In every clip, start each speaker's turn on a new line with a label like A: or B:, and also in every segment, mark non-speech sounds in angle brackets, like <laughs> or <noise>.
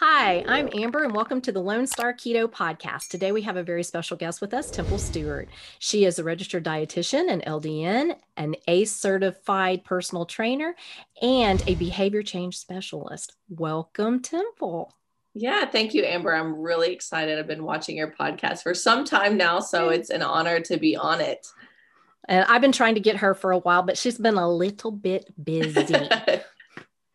A: Hi, I'm Amber, and welcome to the Lone Star Keto Podcast. Today, we have a very special guest with us, Temple Stewart. She is a registered dietitian, an LDN, an ACE certified personal trainer, and a behavior change specialist. Welcome, Temple.
B: Yeah, thank you, Amber. I'm really excited. I've been watching your podcast for some time now, so it's an honor to be on it.
A: And I've been trying to get her for a while, but she's been a little bit busy. <laughs>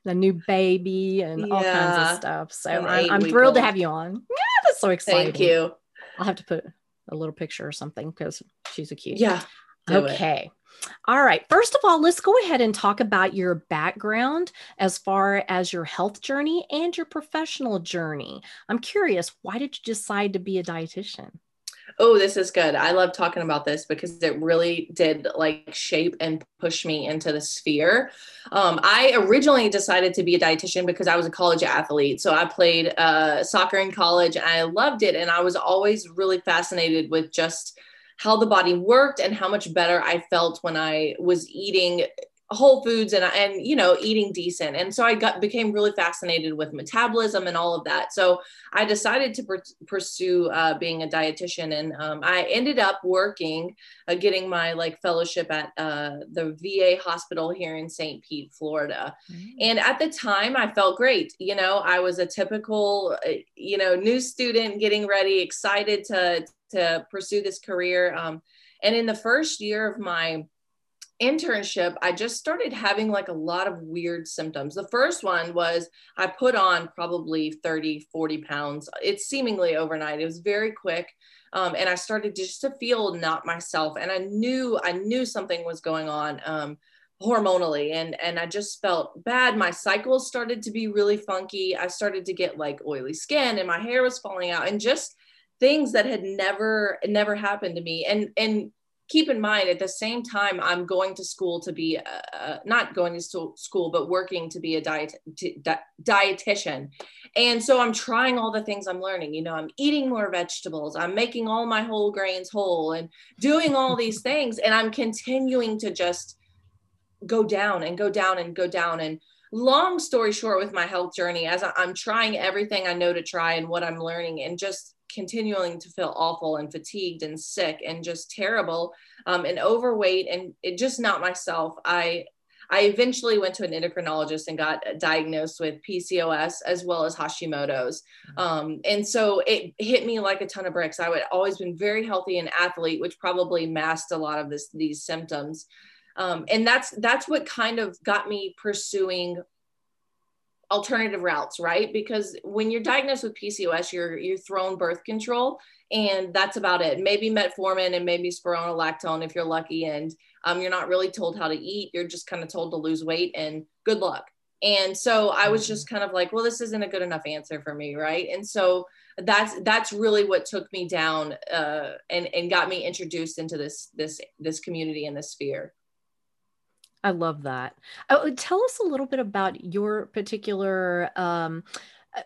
A: the new baby and yeah. all kinds of stuff. So I'm, I'm thrilled old. to have you on. <laughs> Yeah, that's so exciting.
B: Thank you.
A: I'll have to put a little picture or something because she's a cute.
B: Yeah.
A: Okay. It. All right. First of all, let's go ahead and talk about your background as far as your health journey and your professional journey. I'm curious, why did you decide to be a dietitian?
B: Oh this is good. I love talking about this because it really did like shape and push me into the sphere. Um, i originally decided to be a dietitian because i was a college athlete. So i played uh, soccer in college and i loved it. And i was always really fascinated with just how the body worked and how much better i felt when i was eating whole foods and and you know eating decent. And so i got became really fascinated with metabolism and all of that. So i decided to per- pursue uh, being a dietitian. And um, i ended up working uh, getting my like fellowship at uh, the va hospital here in st pete florida. Mm-hmm. and at the time i felt great. You know i was a typical uh, you know new student getting ready excited to to pursue this career. Um, and in the first year of my internship, I just started having like a lot of weird symptoms. The first one was I put on probably 30, 40 pounds. It's seemingly overnight. It was very quick. Um, and I started just to feel not myself. And I knew, I knew something was going on. Um, hormonally and and I just felt bad my cycles started to be really funky I started to get like oily skin and my hair was falling out and just things that had never never happened to me and and keep in mind at the same time i'm going to school to be uh, not going to school but working to be a diet di- dietitian. And so i'm trying all the things i'm learning you know i'm eating more vegetables i'm making all my whole grains whole and doing all these <laughs> things and i'm continuing to just go down and go down and go down. And long story short with my health journey as i'm trying everything i know to try and what i'm learning and just continuing to feel awful and fatigued and sick and just terrible um, and overweight and it just not myself. I I eventually went to an endocrinologist and got diagnosed with PCOS as well as Hashimoto's. Mm-hmm. Um, and so it hit me like a ton of bricks. I had always been very healthy and athlete, which probably masked a lot of this these symptoms. Um, and that's that's what kind of got me pursuing alternative routes, right? Because when you're diagnosed with PCOS, you're you're thrown birth control, and that's about it. Maybe metformin and maybe spironolactone if you're lucky, and um, you're not really told how to eat. You're just kind of told to lose weight, and good luck. And so I was just kind of like, well, this isn't a good enough answer for me, right? And so that's that's really what took me down uh, and and got me introduced into this this this community and this sphere.
A: I love that. Oh, tell us a little bit about your particular um, uh,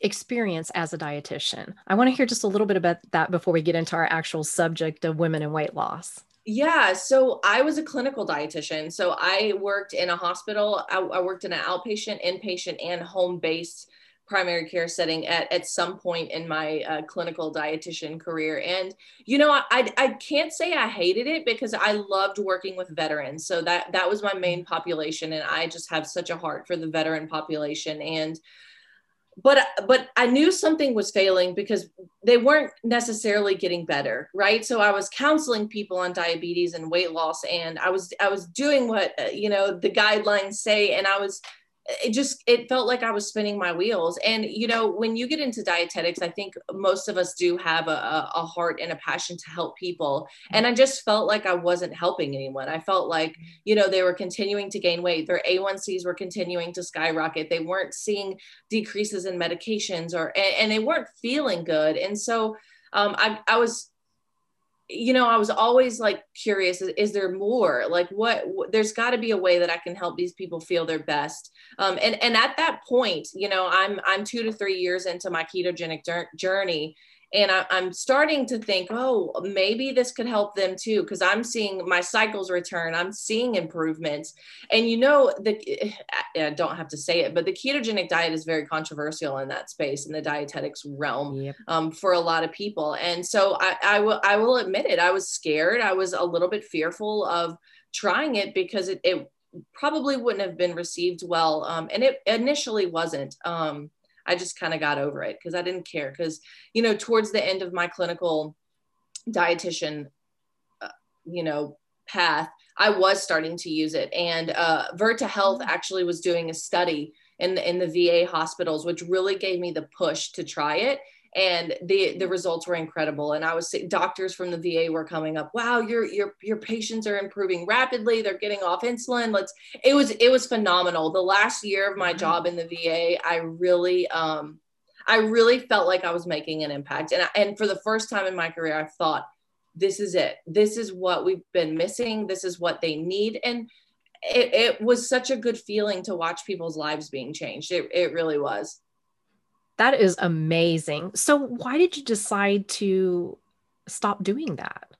A: experience as a dietitian. I want to hear just a little bit about that before we get into our actual subject of women and weight loss.
B: Yeah, so I was a clinical dietitian. So I worked in a hospital. I, I worked in an outpatient, inpatient, and home based primary care setting at, at some point in my uh, clinical dietitian career. And, you know, I, I can't say I hated it because I loved working with veterans. So that, that was my main population. And I just have such a heart for the veteran population. And, but but I knew something was failing because they weren't necessarily getting better, right? So I was counseling people on diabetes and weight loss, and I was I was doing what uh, you know the guidelines say, and I was it just it felt like i was spinning my wheels. And you know when you get into dietetics i think most of us do have a, a heart and a passion to help people. And i just felt like i wasn't helping anyone. I felt like you know they were continuing to gain weight. Their a1cs were continuing to skyrocket. They weren't seeing decreases in medications or and, and they weren't feeling good. And so um, I, I was you know, I was always like curious, is, is there more? Like what, there's got to be a way that I can help these people feel their best. Um, and, and at that point, you know, I'm, I'm two to three years into my ketogenic journey and I, am starting to think oh maybe this could help them too because i'm seeing my cycles return i'm seeing improvements and you know the i don't have to say it but the ketogenic diet is very controversial in that space in the dietetics realm yep. um, for a lot of people and so I, I will i will admit it i was scared i was a little bit fearful of trying it because it, it probably wouldn't have been received well um, and it initially wasn't um, I just kind of got over it because I didn't care. Because, you know, towards the end of my clinical dietitian, uh, you know, path, I was starting to use it. And uh, Virta Health mm-hmm. actually was doing a study in the, in the VA hospitals, which really gave me the push to try it and the the results were incredible. And i was doctors from the va were coming up wow your your your patients are improving rapidly. They're getting off insulin. Let's it was it was phenomenal. The last year of my mm-hmm. job in the va i really um i really felt like i was making an impact. And I, and for the first time in my career i thought this is it. This is what we've been missing. This is what they need. And it, it was such a good feeling to watch people's lives being changed. It, it really was
A: that is amazing. So, why did you decide to stop doing that?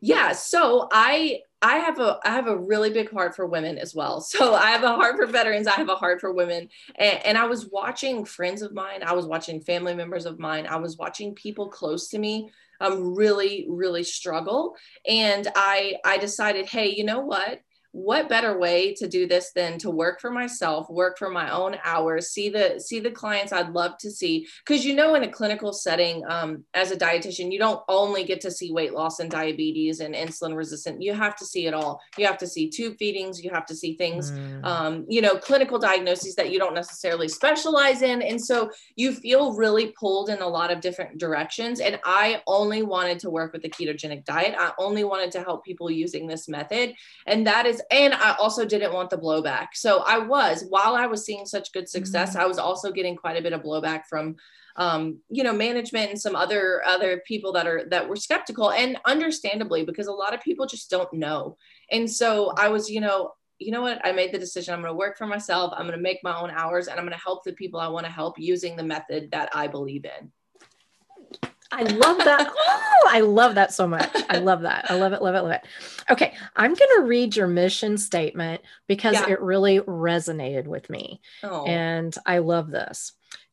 B: Yeah, so I I have a I have a really big heart for women as well. <laughs> So I have a heart for veterans. I have a heart for women. And, and, I was watching friends of mine. I was watching family members of mine. I was watching people close to me um, really really struggle. And I I decided, hey, you know what? What better way to do this than to work for myself work for my own hours see the see the clients i'd love to see? Because you know in a clinical setting um, as a dietitian you don't only get to see weight loss and diabetes and insulin resistant you have to see it all. You have to see tube feedings. You have to see things mm. um, you know clinical diagnoses that you don't necessarily specialize in. And so you feel really pulled in a lot of different directions. And i only wanted to work with the ketogenic diet. I only wanted to help people using this method. And that is and I also didn't want the blowback. So I was, while I was seeing such good success, mm-hmm. I was also getting quite a bit of blowback from um, you know, management and some other other people that are that were skeptical and understandably because a lot of people just don't know. And so I was, you know, you know what? I made the decision. I'm going to work for myself. I'm going to make my own hours and I'm going to help the people I want to help using the method that I believe in.
A: I love that. <laughs> Oh, I love that so much. I love that. I love it, love it, love it. Okay, I'm going to read your mission statement because yeah. it really resonated with me. Oh. And I love this.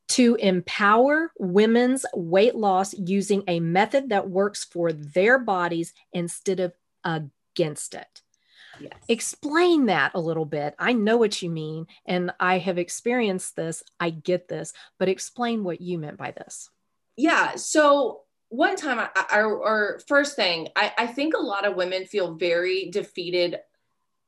A: To empower women's weight loss using a method that works for their bodies instead of against it. Yes. Explain that a little bit. I know what you mean, and I have experienced this. I get this, but explain what you meant by this
B: yeah so one time I, I, or first thing I, I think a lot of women feel very defeated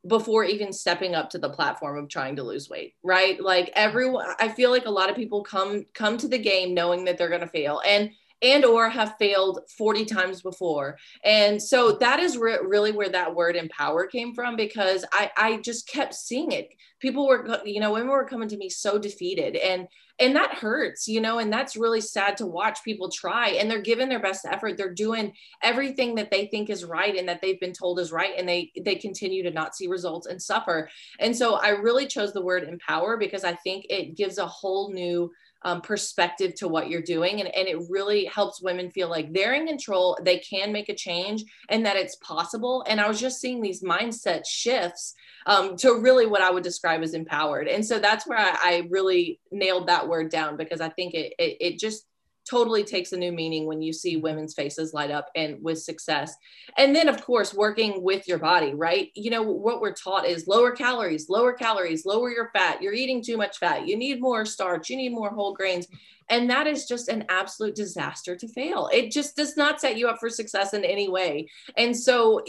B: before even stepping up to the platform of trying to lose weight right? Like everyone i feel like a lot of people come come to the game knowing that they're going to fail. And and or have failed 40 times before. And so that is re- really where that word empower came from because i i just kept seeing it. People were you know women were coming to me so defeated and and that hurts you know and that's really sad to watch people try and they're giving their best effort. They're doing everything that they think is right and that they've been told is right and they they continue to not see results and suffer. And so i really chose the word empower because i think it gives a whole new um, perspective to what you're doing. And, and it really helps women feel like they're in control, they can make a change, and that it's possible. And I was just seeing these mindset shifts um, to really what I would describe as empowered. And so that's where I, I really nailed that word down because I think it, it, it just totally takes a new meaning when you see mm-hmm. women's faces light up and with success. And then, of course, working with your body, right? You know, what we're taught is lower calories, lower calories, lower your fat. You're eating too much fat. You need more starch. You need more whole grains. And that is just an absolute disaster to fail. It just does not set you up for success in any way. And so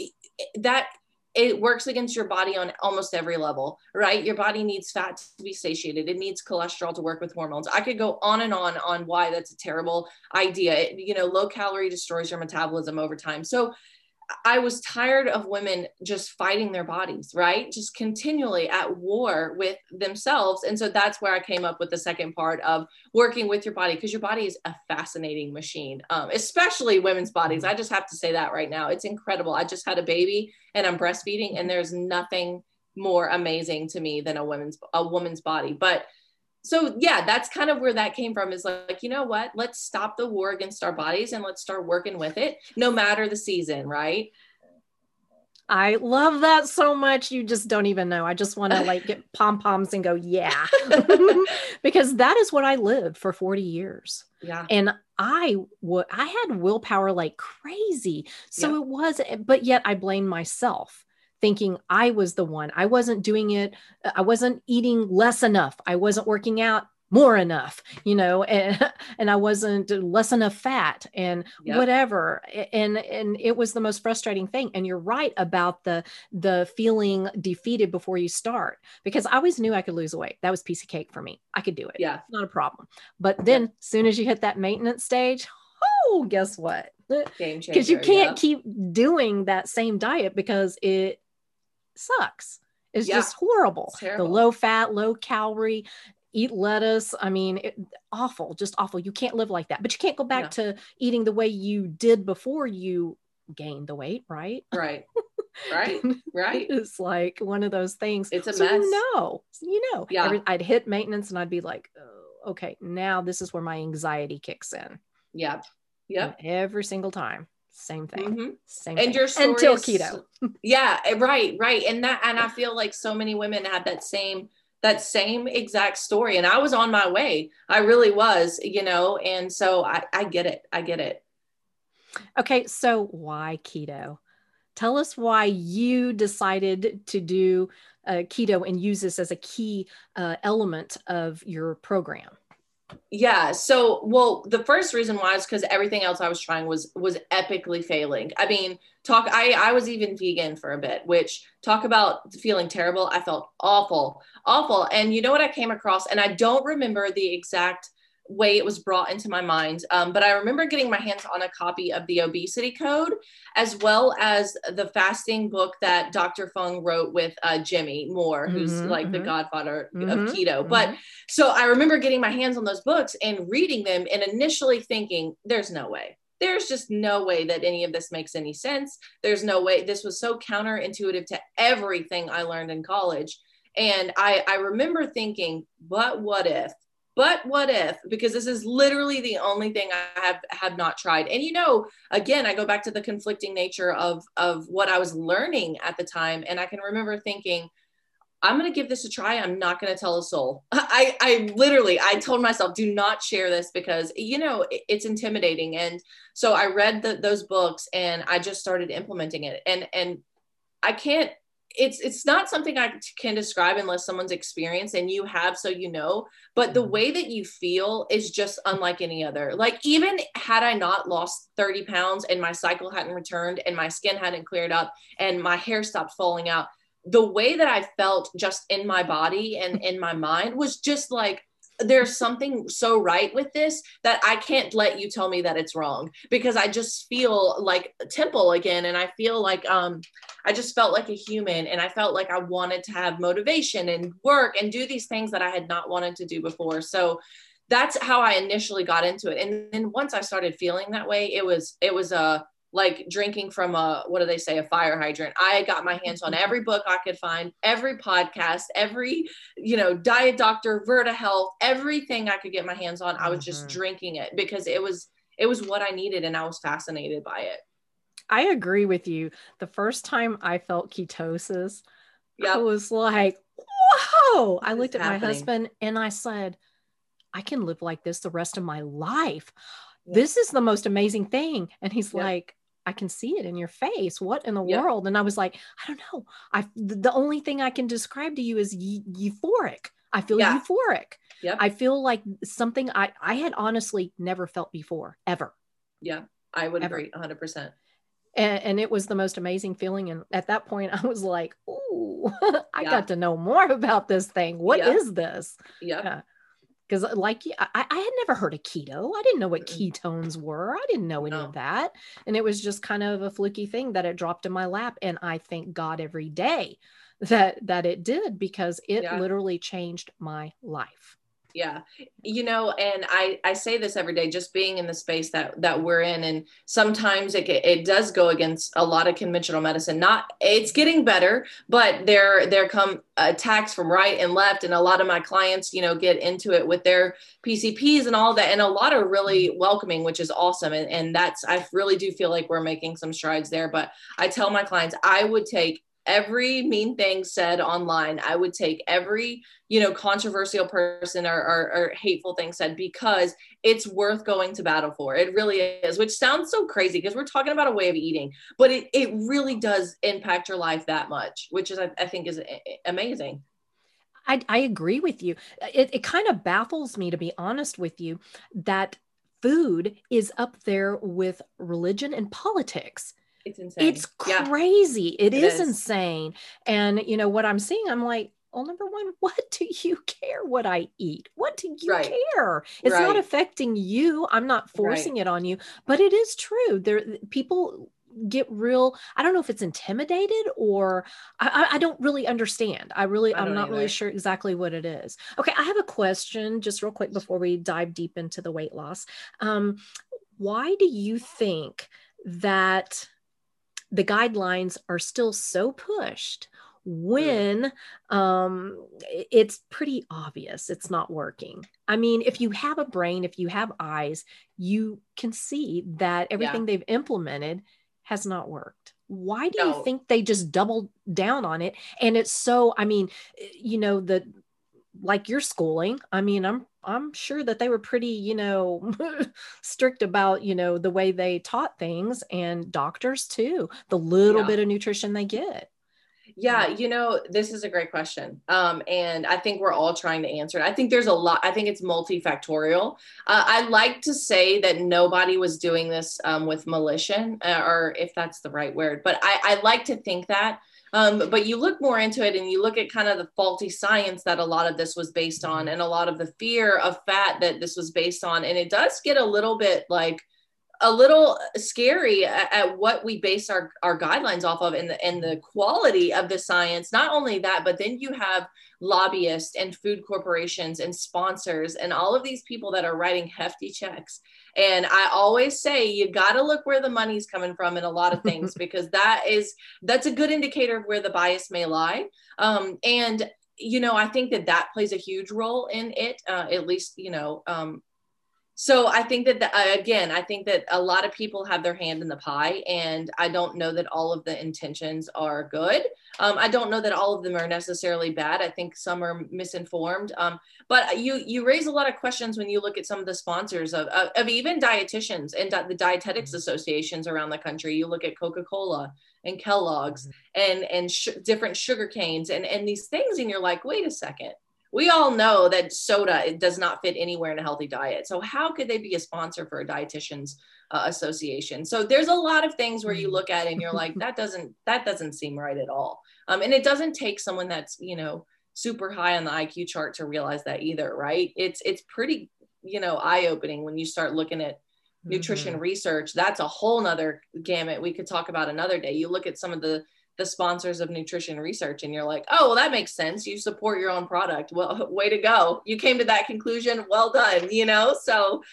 B: that it works against your body on almost every level, right? Your body needs fat to be satiated. It needs cholesterol to work with hormones. I could go on and on on why that's a terrible idea. It, you know, low calorie destroys your metabolism over time. So I was tired of women just fighting their bodies, right? Just continually at war with themselves. And so that's where I came up with the second part of working with your body because your body is a fascinating machine, um, especially women's bodies. I just have to say that right now. It's incredible. I just had a baby and I'm breastfeeding, and there's nothing more amazing to me than a woman's a woman's body. But so yeah, that's kind of where that came from is like, you know what? Let's stop the war against our bodies and let's start working with it no matter the season, right?
A: I love that so much. You just don't even know. I just want to like get <laughs> pom poms and go, yeah, <laughs> because that is what I lived for 40 years.
B: Yeah.
A: And I would, I had willpower like crazy. So yeah. it was, but yet I blame myself thinking I was the one. I wasn't doing it. Uh, I wasn't eating less enough. I wasn't working out more enough you know <laughs> and, and i wasn't less enough fat and yep. whatever and and it was the most frustrating thing and you're right about the the feeling defeated before you start because i always knew i could lose weight that was piece of cake for me i could do it
B: yeah
A: not a problem but then as soon as you hit that maintenance stage oh guess what because <laughs> you can't yeah. keep doing that same diet because it sucks it's yeah. just horrible. It's the low fat, low calorie, eat lettuce. I mean, it, awful, just awful. You can't live like that. But you can't go back to eating the way you did before you gained the weight, right?
B: Right. <laughs> Right. Right. <laughs>
A: it's like one of those things.
B: It's a so mess.
A: You know, you know.
B: Yeah. Every,
A: I'd hit maintenance and I'd be like, oh, okay, now this is where my anxiety kicks in.
B: Yep. Yep.
A: And every single time same thing. Mm-hmm. same
B: and
A: thing.
B: your story
A: until
B: is,
A: keto <laughs>
B: yeah eh, right right. And that and i feel like so many women had that same that same exact story and i was on my way. I really was you know and so i i get it. I get it.
A: Okay so why keto? Tell us why you decided to do uh, keto and use this as a key uh, element of your program
B: yeah so well the first reason why is because everything else i was trying was was epically failing. I mean talk i i was even vegan for a bit which talk about feeling terrible i felt awful awful. And you know what i came across? And i don't remember the exact way it was brought into my mind. Um, but I remember getting my hands on a copy of the Obesity Code, as well as the fasting book that Dr. Fung wrote with uh, Jimmy Moore, who's mm-hmm, like mm-hmm. the godfather mm-hmm, of keto. But mm-hmm. so I remember getting my hands on those books and reading them, and initially thinking, there's no way. There's just no way that any of this makes any sense. There's no way. This was so counterintuitive to everything I learned in college. And I, I remember thinking, but what if? But what if because this is literally the only thing i have have not tried. And you know again i go back to the conflicting nature of of what i was learning at the time. And i can remember thinking i'm going to give this a try. I'm not going to tell a soul. <laughs> I i literally i told myself do not share this because you know it, it's intimidating. And so i read the, those books and i just started implementing it. And and i can't it's it's not something I can describe unless someone's experienced and you have so you know but the mm-hmm. way that you feel is just unlike any other like even had I not lost 30 pounds and my cycle hadn't returned and my skin hadn't cleared up and my hair stopped falling out the way that I felt just in my body and in my mind was just like there's something so right with this that I can't let you tell me that it's wrong because I just feel like temple again and I feel like um I just felt like a human and I felt like I wanted to have motivation and work and do these things that I had not wanted to do before. So that's how I initially got into it. And then once I started feeling that way, it was it was a like drinking from a what do they say a fire hydrant i got my hands on <laughs> every book i could find every podcast every you know diet doctor Virta Health everything i could get my hands on i was just mm-hmm. drinking it because it was it was what i needed and i was fascinated by it
A: i agree with you the first time i felt ketosis yep. i was like whoa i looked at happening? my husband and i said i can live like this the rest of my life this is the most amazing thing and he's yep. like I can see it in your face. What in the yep. world? And I was like, I don't know. I the only thing I can describe to you is euphoric. I feel yeah. euphoric.
B: Yep.
A: I feel like something I I had honestly never felt before ever.
B: Yeah, I would ever. agree 100%.
A: And, and, it was the most amazing feeling. And at that point, I was like, "Ooh, <laughs> I yeah. got to know more about this thing. What is this?"
B: Yeah. yeah
A: because uh, like I, I had never heard of keto i didn't know what ketones were i didn't know any no. of that and it was just kind of a fluky thing that it dropped in my lap and i thank god every day that that it did because it yeah. literally changed my life
B: yeah you know and i i say this every day just being in the space that that we're in and sometimes it it does go against a lot of conventional medicine not it's getting better but there there come attacks from right and left and a lot of my clients you know get into it with their pcps and all that and a lot are really mm-hmm. welcoming which is awesome and, and that's i really do feel like we're making some strides there but i tell my clients i would take every mean thing said online i would take every you know controversial person or, or, or, hateful thing said because it's worth going to battle for. It really is which sounds so crazy because we're talking about a way of eating but it, it really does impact your life that much which is i, I think is eh, eh, amazing.
A: I, I agree with you. It, it kind of baffles me to be honest with you that food is up there with religion and politics
B: it's insane.
A: It's crazy. Yeah. it, it is, is insane. And you know what I'm seeing, I'm like, well, number one, <laughs> what do you care what I eat? What do you right. care? It's right. not affecting you. I'm not forcing right. it on you, but it is true. There, people get real. I don't know if it's intimidated or I, I don't really understand. I really, I am not either. really sure exactly what it is. Okay, I have a question, just real quick before we dive deep into the weight loss. Um, why do you think that the guidelines are still so pushed when um, it's pretty obvious it's not working. I mean, if you have a brain, if you have eyes, you can see that everything yeah. they've implemented has not worked. Why do no. you think they just doubled down on it? And it's so, I mean, you know, the like your schooling, I mean, I'm I'm sure that they were pretty, you know, <laughs> strict about, you know, the way they taught things and doctors too, the little yeah. bit of nutrition they get.
B: Yeah, you know, this is a great question. Um, and I think we're all trying to answer it. I think there's a lot, I think it's multifactorial. Uh, I like to say that nobody was doing this um, with malicious, uh, or if that's the right word, but I, I like to think that um, but you look more into it and you look at kind of the faulty science that a lot of this was based on mm-hmm. and a lot of the fear of fat that this was based on. And it does get a little bit like, a little scary at, at, what we base our, our guidelines off of and the, and the quality of the science. Not only that, but then you have lobbyists and food corporations and sponsors and all of these people that are writing hefty checks and I always say you got to look where the money's coming from in a lot of <laughs> things because that is that's a good indicator of where the bias may lie. Um, and you know, I think that that plays a huge role in it. Uh, at least you know, um, so i think that the, uh, again i think that a lot of people have their hand in the pie and i don't know that all of the intentions are good. Um, i don't know that all of them are necessarily bad. I think some are misinformed. Um, but you you raise a lot of questions when you look at some of the sponsors of, of, of even dietitians and di- the dietetics mm-hmm. associations around the country. You look at coca-cola and kellogg's mm-hmm. and and sh- different sugar canes and and these things and you're like wait a second we all know that soda it does not fit anywhere in a healthy diet. So how could they be a sponsor for a dietitians uh, association? So there's a lot of things where you mm. look at it and you're like, that doesn't that doesn't seem right at all. Um, and it doesn't take someone that's you know super high on the IQ chart to realize that either, right? It's it's pretty you know eye opening when you start looking at nutrition mm-hmm. research. That's a whole nother gamut we could talk about another day. You look at some of the the sponsors of nutrition research and you're like oh well that makes sense you support your own product well <laughs> way to go you came to that conclusion well done you know so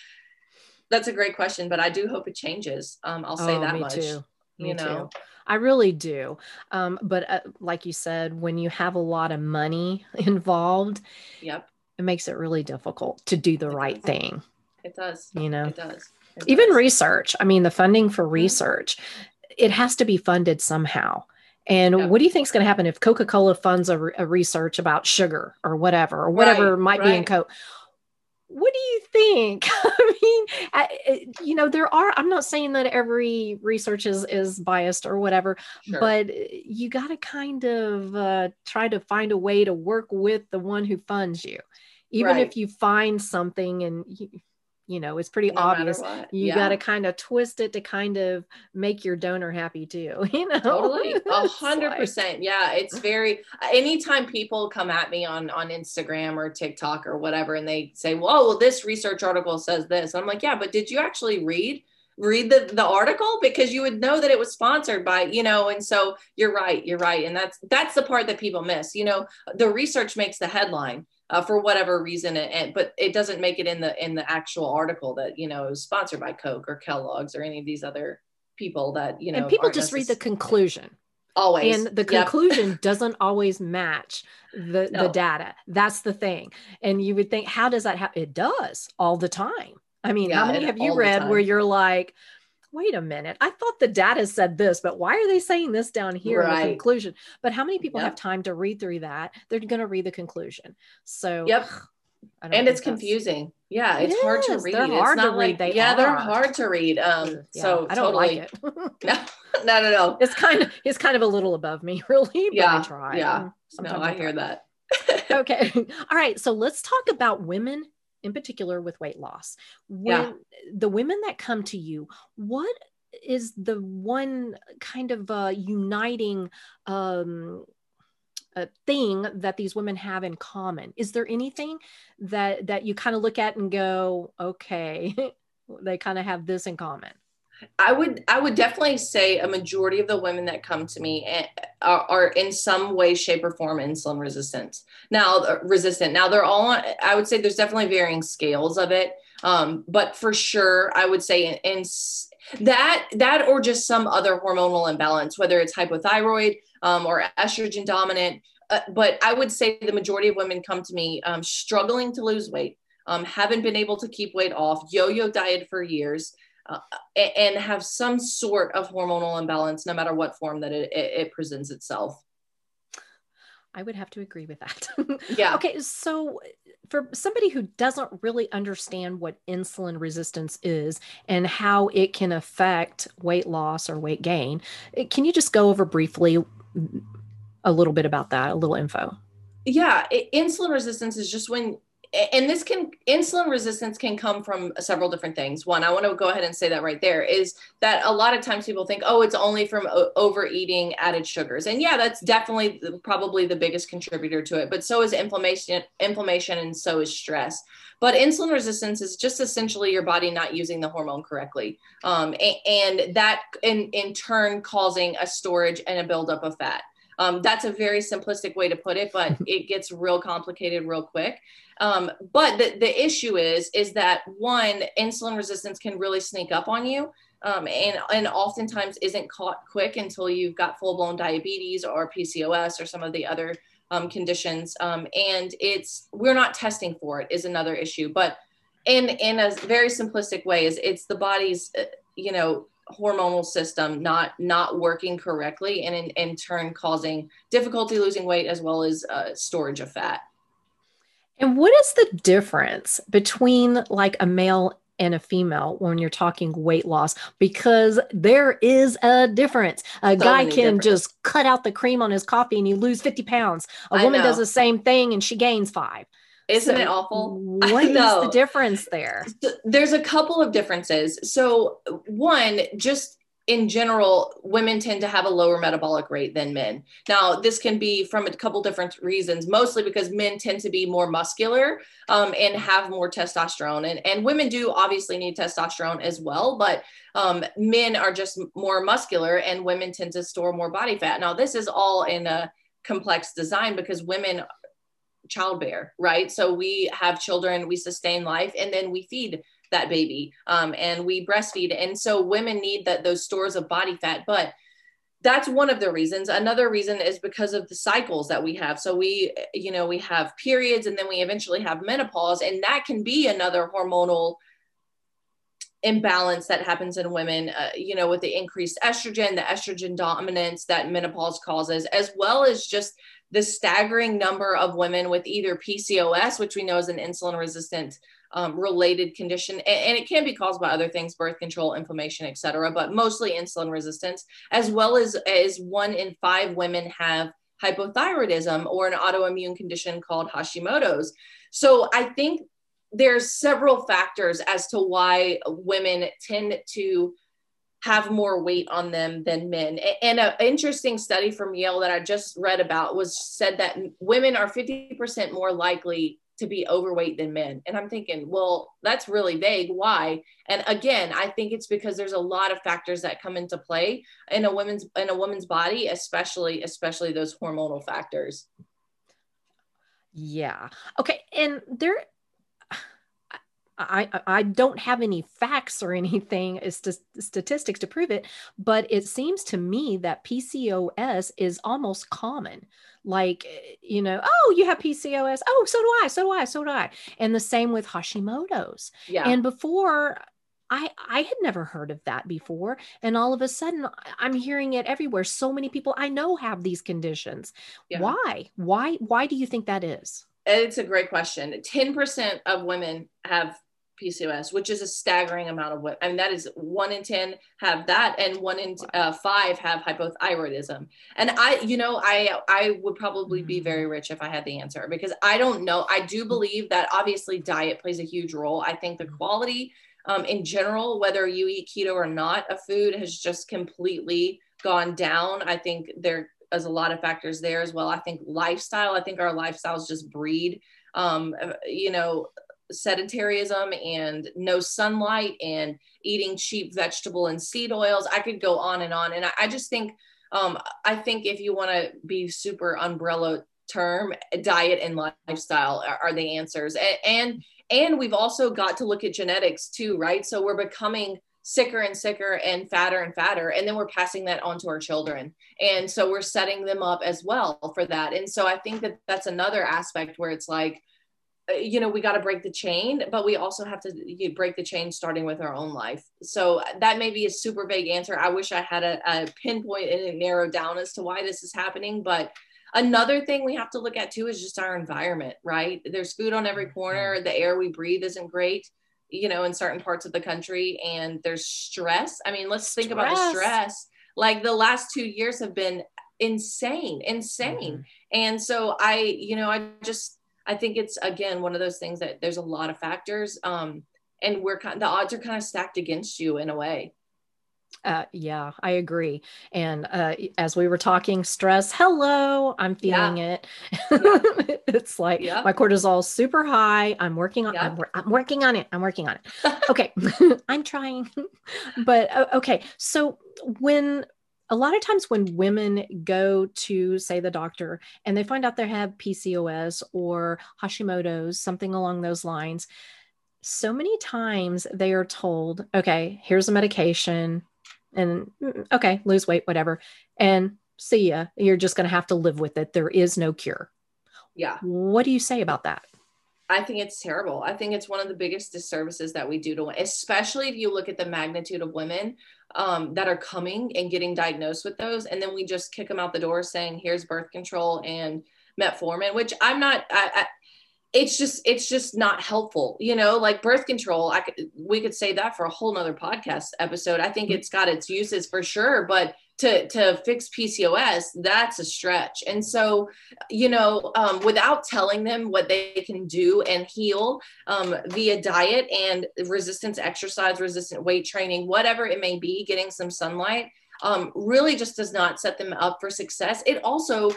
B: that's a great question but i do hope it changes um, i'll say oh, that
A: me
B: much
A: too. Me you know too. I really do. Um, but uh, like you said, when you have a lot of money <laughs> involved,
B: yep,
A: it makes it really difficult to do the it right
B: does.
A: thing.
B: It does.
A: You know,
B: it does. It
A: Even
B: does.
A: research. I mean, the funding for mm-hmm. research, it has to be funded somehow. And yeah. what do you think is going to happen if Coca Cola funds a, a, research about sugar or whatever, or whatever right, might right. be in Coke? What do you think? <laughs> I mean, I, you know, there are, I'm not saying that every research is, is biased or whatever, sure. but you got to kind of uh, try to find a way to work with the one who funds you. Even right. if you find something and you, you know it's pretty no obvious you yeah. got to kind of twist it to kind of make your donor happy too <laughs> you know
B: totally <laughs> a hundred percent yeah it's <laughs> very anytime people come at me on on instagram or tiktok or whatever and they say well well this research article says this i'm like yeah but did you actually read read the, the article because you would know that it was sponsored by you know and so you're right you're right and that's that's the part that people miss you know the research makes the headline uh, for whatever reason. And, but it doesn't make it in the in the actual article that you know is sponsored by Coke or Kellogg's or any of these other people that you know.
A: And people just read the conclusion.
B: Always.
A: And the conclusion yep. <laughs> doesn't always match the, no. the data. That's the thing. And you would think, how does that happen? It does all the time. I mean, yeah, how many have you read where you're like, wait a minute, I thought the data said this, but why are they saying this down here right. in the conclusion? But how many people yep. have time to read through that? They're going to read the conclusion. So,
B: yep. And it's confusing. Yeah, it's hard to read. They're hard to read. They yeah, are. they're hard to read. Um, yeah, so I don't totally. like it. <laughs> <laughs> no, no, no, no.
A: It's kind of it's kind of a little above me, <laughs> really.
B: yeah,
A: I try.
B: Yeah, no, I, I hear that.
A: okay, all right. So let's talk about women in particular with weight loss. When yeah. the women that come to you, what is the one kind of uh, uniting um, thing that these women have in common? Is there anything that that you kind of look at and go, okay, <laughs> they kind of have this in common?
B: I would I would definitely say a majority of the women that come to me eh, are, are, in some way, shape, or form insulin resistant. Now uh, resistant. Now they're all. On, I would say there's definitely varying scales of it, um, but for sure, I would say in, in that that or just some other hormonal imbalance, whether it's hypothyroid um, or estrogen dominant. Uh, but I would say the majority of women come to me um, struggling to lose weight, um, haven't been able to keep weight off, yo-yo diet for years uh, and have some sort of hormonal imbalance, no matter what form that it, it, presents itself.
A: I would have to agree with that. <laughs>
B: yeah.
A: Okay. So, for somebody who doesn't really understand what insulin resistance is and how it can affect weight loss or weight gain, eh, can you just go over briefly a little bit about that, a little info?
B: Yeah. It, insulin resistance is just when and this can insulin resistance can come from several different things. One i want to go ahead and say that right there is that a lot of times people think oh it's only from overeating added sugars. And yeah that's definitely probably the biggest contributor to it but so is inflammation inflammation and so is stress. But insulin resistance is just essentially your body not using the hormone correctly. Um, and, and that in, in turn causing a storage and a buildup of fat um, that's a very simplistic way to put it, but <laughs> it gets real complicated real quick. Um, but the, the issue is, is that one, insulin resistance can really sneak up on you. Um, and, and oftentimes isn't caught quick until you've got full blown diabetes or PCOS or some of the other um, conditions. Um, and it's, we're not testing for it is another issue, but in, in a very simplistic way is it's the body's, uh, you know, hormonal system not not working correctly and in, in turn causing difficulty losing weight as well as uh, storage of fat
A: and what is the difference between like a male and a female when you're talking weight loss because there is a difference. A so guy can just cut out the cream on his coffee and you lose 50 pounds. A I woman know. does the same thing and she gains five.
B: Isn't so it awful? <laughs>
A: What is the difference there?
B: There's a couple of differences. So, one, just in general, women tend to have a lower metabolic rate than men. Now, this can be from a couple different reasons, mostly because men tend to be more muscular um, and have more testosterone. And, and women do obviously need testosterone as well, but um, men are just more muscular and women tend to store more body fat. Now, this is all in a complex design because women childbear, right? So we have children, we sustain life, and then we feed that baby um, and we breastfeed. And so women need that those stores of body fat but that's one of the reasons. Another reason is because of the cycles that we have. So we you know we have periods and then we eventually have menopause and that can be another hormonal imbalance that happens in women uh, you know with the increased estrogen the estrogen dominance that menopause causes as well as just the staggering number of women with either PCOS, which we know is an insulin resistant um, related condition, and, and, it can be caused by other things, birth control, inflammation, etc., but mostly insulin resistance, as well as as one in five women have hypothyroidism or an autoimmune condition called Hashimoto's. So I think there's several factors as to why women tend to have more weight on them than men. And an interesting study from Yale that I just read about was said that women are 50% more likely to be overweight than men. And I'm thinking, well, that's really vague. Why? And again, I think it's because there's a lot of factors that come into play in a woman's in a woman's body, especially especially those hormonal factors.
A: Yeah. Okay. And there, I, I don't have any facts or anything st- statistics to prove it, but it seems to me that PCOS is almost common. Like, eh, you know, oh, you have PCOS. Oh, so do I. So do I. So do I. And the same with Hashimoto's. Yeah. And before, I I had never heard of that before and all of a sudden I'm hearing it everywhere so many people I know have these conditions yeah. why why why do you think that is
B: it's a great question 10% of women have PCOS, which is a staggering amount of women. I mean, that is one in 10 have that, and one in uh, five have hypothyroidism. And I, you know, I, I would probably be very mm. rich if I had the answer because I don't know. I do believe that obviously diet plays a huge role. I think the mm. quality um, in general, whether you eat keto or not, a food has just completely gone down. I think there is a lot of factors there as well. I think lifestyle, I think our lifestyles just breed um, you know, sedentarism and no sunlight and eating cheap vegetable and seed oils. I could go on and on. And I, I just think, um, I think if you want to be super umbrella term, diet and lifestyle are, are the answers. And, and, and we've also got to look at genetics too, right? So we're becoming sicker and sicker and fatter and fatter and then we're passing that on to our children and so we're setting them up as well for that and so i think that that's another aspect where it's like you know we got to break the chain but we also have to break the chain starting with our own life. So uh, that may be a super vague answer. I wish i had a, a pinpoint and it narrowed down as to why this is happening but another thing we have to look at too is just our environment right? There's food on every corner. Mm-hmm. the air we breathe isn't great you know in certain parts of the country and there's stress. I mean let's think about the stress. Like the last two years have been insane insane. Mm-hmm. and so i you know i just I think it's again one of those things that there's a lot of factors, um, and we're kind the odds are kind of stacked against you in a way.
A: Uh, yeah, I agree. And uh, as we were talking, stress, hello, I'm feeling yeah. it. Yeah. <laughs> it's like yeah. my cortisol is super high. I'm working on. I'm, I'm, working on it. I'm working on it. <laughs> okay, <laughs> I'm trying. but uh, okay, so when a lot of times when women go to say the doctor and they find out they have PCOS or Hashimoto's, something along those lines, so many times they are told, okay, here's a medication and mm, okay, lose weight, whatever. And see ya. You're just going to have to live with it. There is no cure.
B: Yeah.
A: What do you say about that?
B: I think it's terrible. I think it's one of the biggest disservices that we do to, especially if you look at the magnitude of women um, that are coming and getting diagnosed with those, and then we just kick them out the door saying, "Here's birth control and metformin," which I'm not. I, I, it's just it's just not helpful you know like birth control i could we could say that for a whole nother podcast episode i think mm-hmm. it's got its uses for sure but to to fix PCOS, that's a stretch. And so, you know, um, without telling them what they can do and heal um, via diet and resistance exercise, resistant weight training, whatever it may be, getting some sunlight um, really just does not set them up for success. It also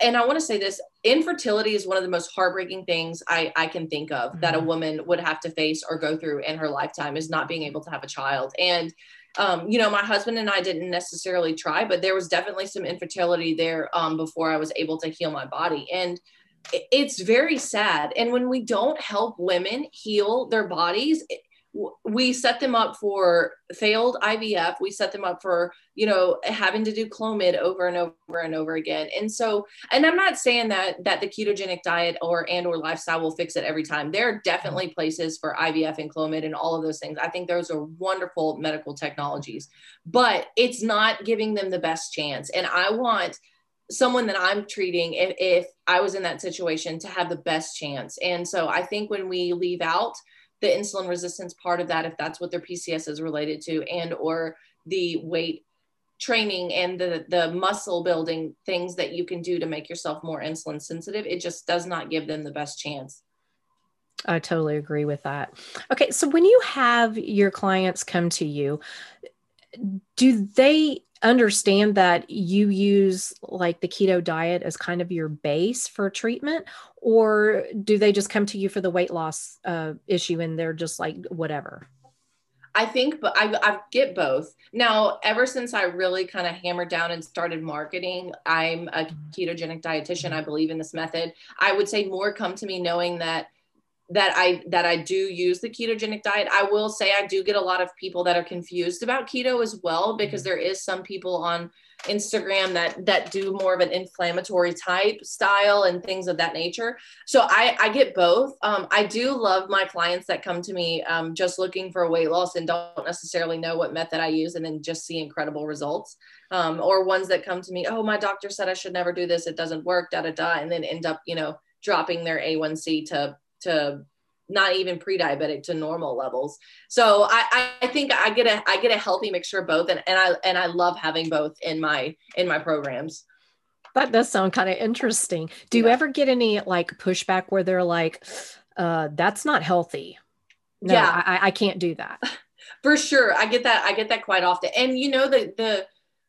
B: and I want to say this infertility is one of the most heartbreaking things I, I can think of mm-hmm. that a mm-hmm. woman would have to face or go through in her lifetime is not being able to have a child. And um, you know, my husband and I didn't necessarily try, but there was definitely some infertility there um, before I was able to heal my body. And it's very sad. And when we don't help women heal their bodies, we set them up for failed IVF. We set them up for, you know, having to do Clomid over and over and over again. And so, and I'm not saying that that the ketogenic diet or and or lifestyle will fix it every time. There are definitely places for IVF and Clomid and all of those things. I think those are wonderful medical technologies, but it's not giving them the best chance. And I want someone that I'm treating, if, if I was in that situation, to have the best chance. And so I think when we leave out the insulin resistance part of that if that's what their PCOS is related to and or the weight training and the the muscle building things that you can do to make yourself more insulin sensitive it just does not give them the best chance
A: I totally agree with that. Okay, so when you have your clients come to you, do they understand that you use like the keto diet as kind of your base for treatment or do they just come to you for the weight loss uh, issue and they're just like whatever
B: I think, but I, I get both. Now, ever since I really kind of hammered down and started marketing, I'm a ketogenic dietitian. I believe in this method. I would say more come to me knowing that that I that I do use the ketogenic diet. I will say I do get a lot of people that are confused about keto as well because there is some people on Instagram that that do more of an inflammatory type style and things of that nature. So I I get both. Um, I do love my clients that come to me um, just looking for weight loss and don't necessarily know what method I use and then just see incredible results. Um, or ones that come to me, oh my doctor said I should never do this, it doesn't work, da da da, and then end up you know dropping their A1C to to not even pre-diabetic to normal levels. So I, I think I get a I get a healthy mixture of both and, and I and I love having both in my in my programs.
A: That does sound kind of interesting. Do yeah. you ever get any like pushback where they're like, uh, that's not healthy? No, yeah, I, I can't do that. <laughs>
B: For sure. I get that. I get that quite often. And you know, the the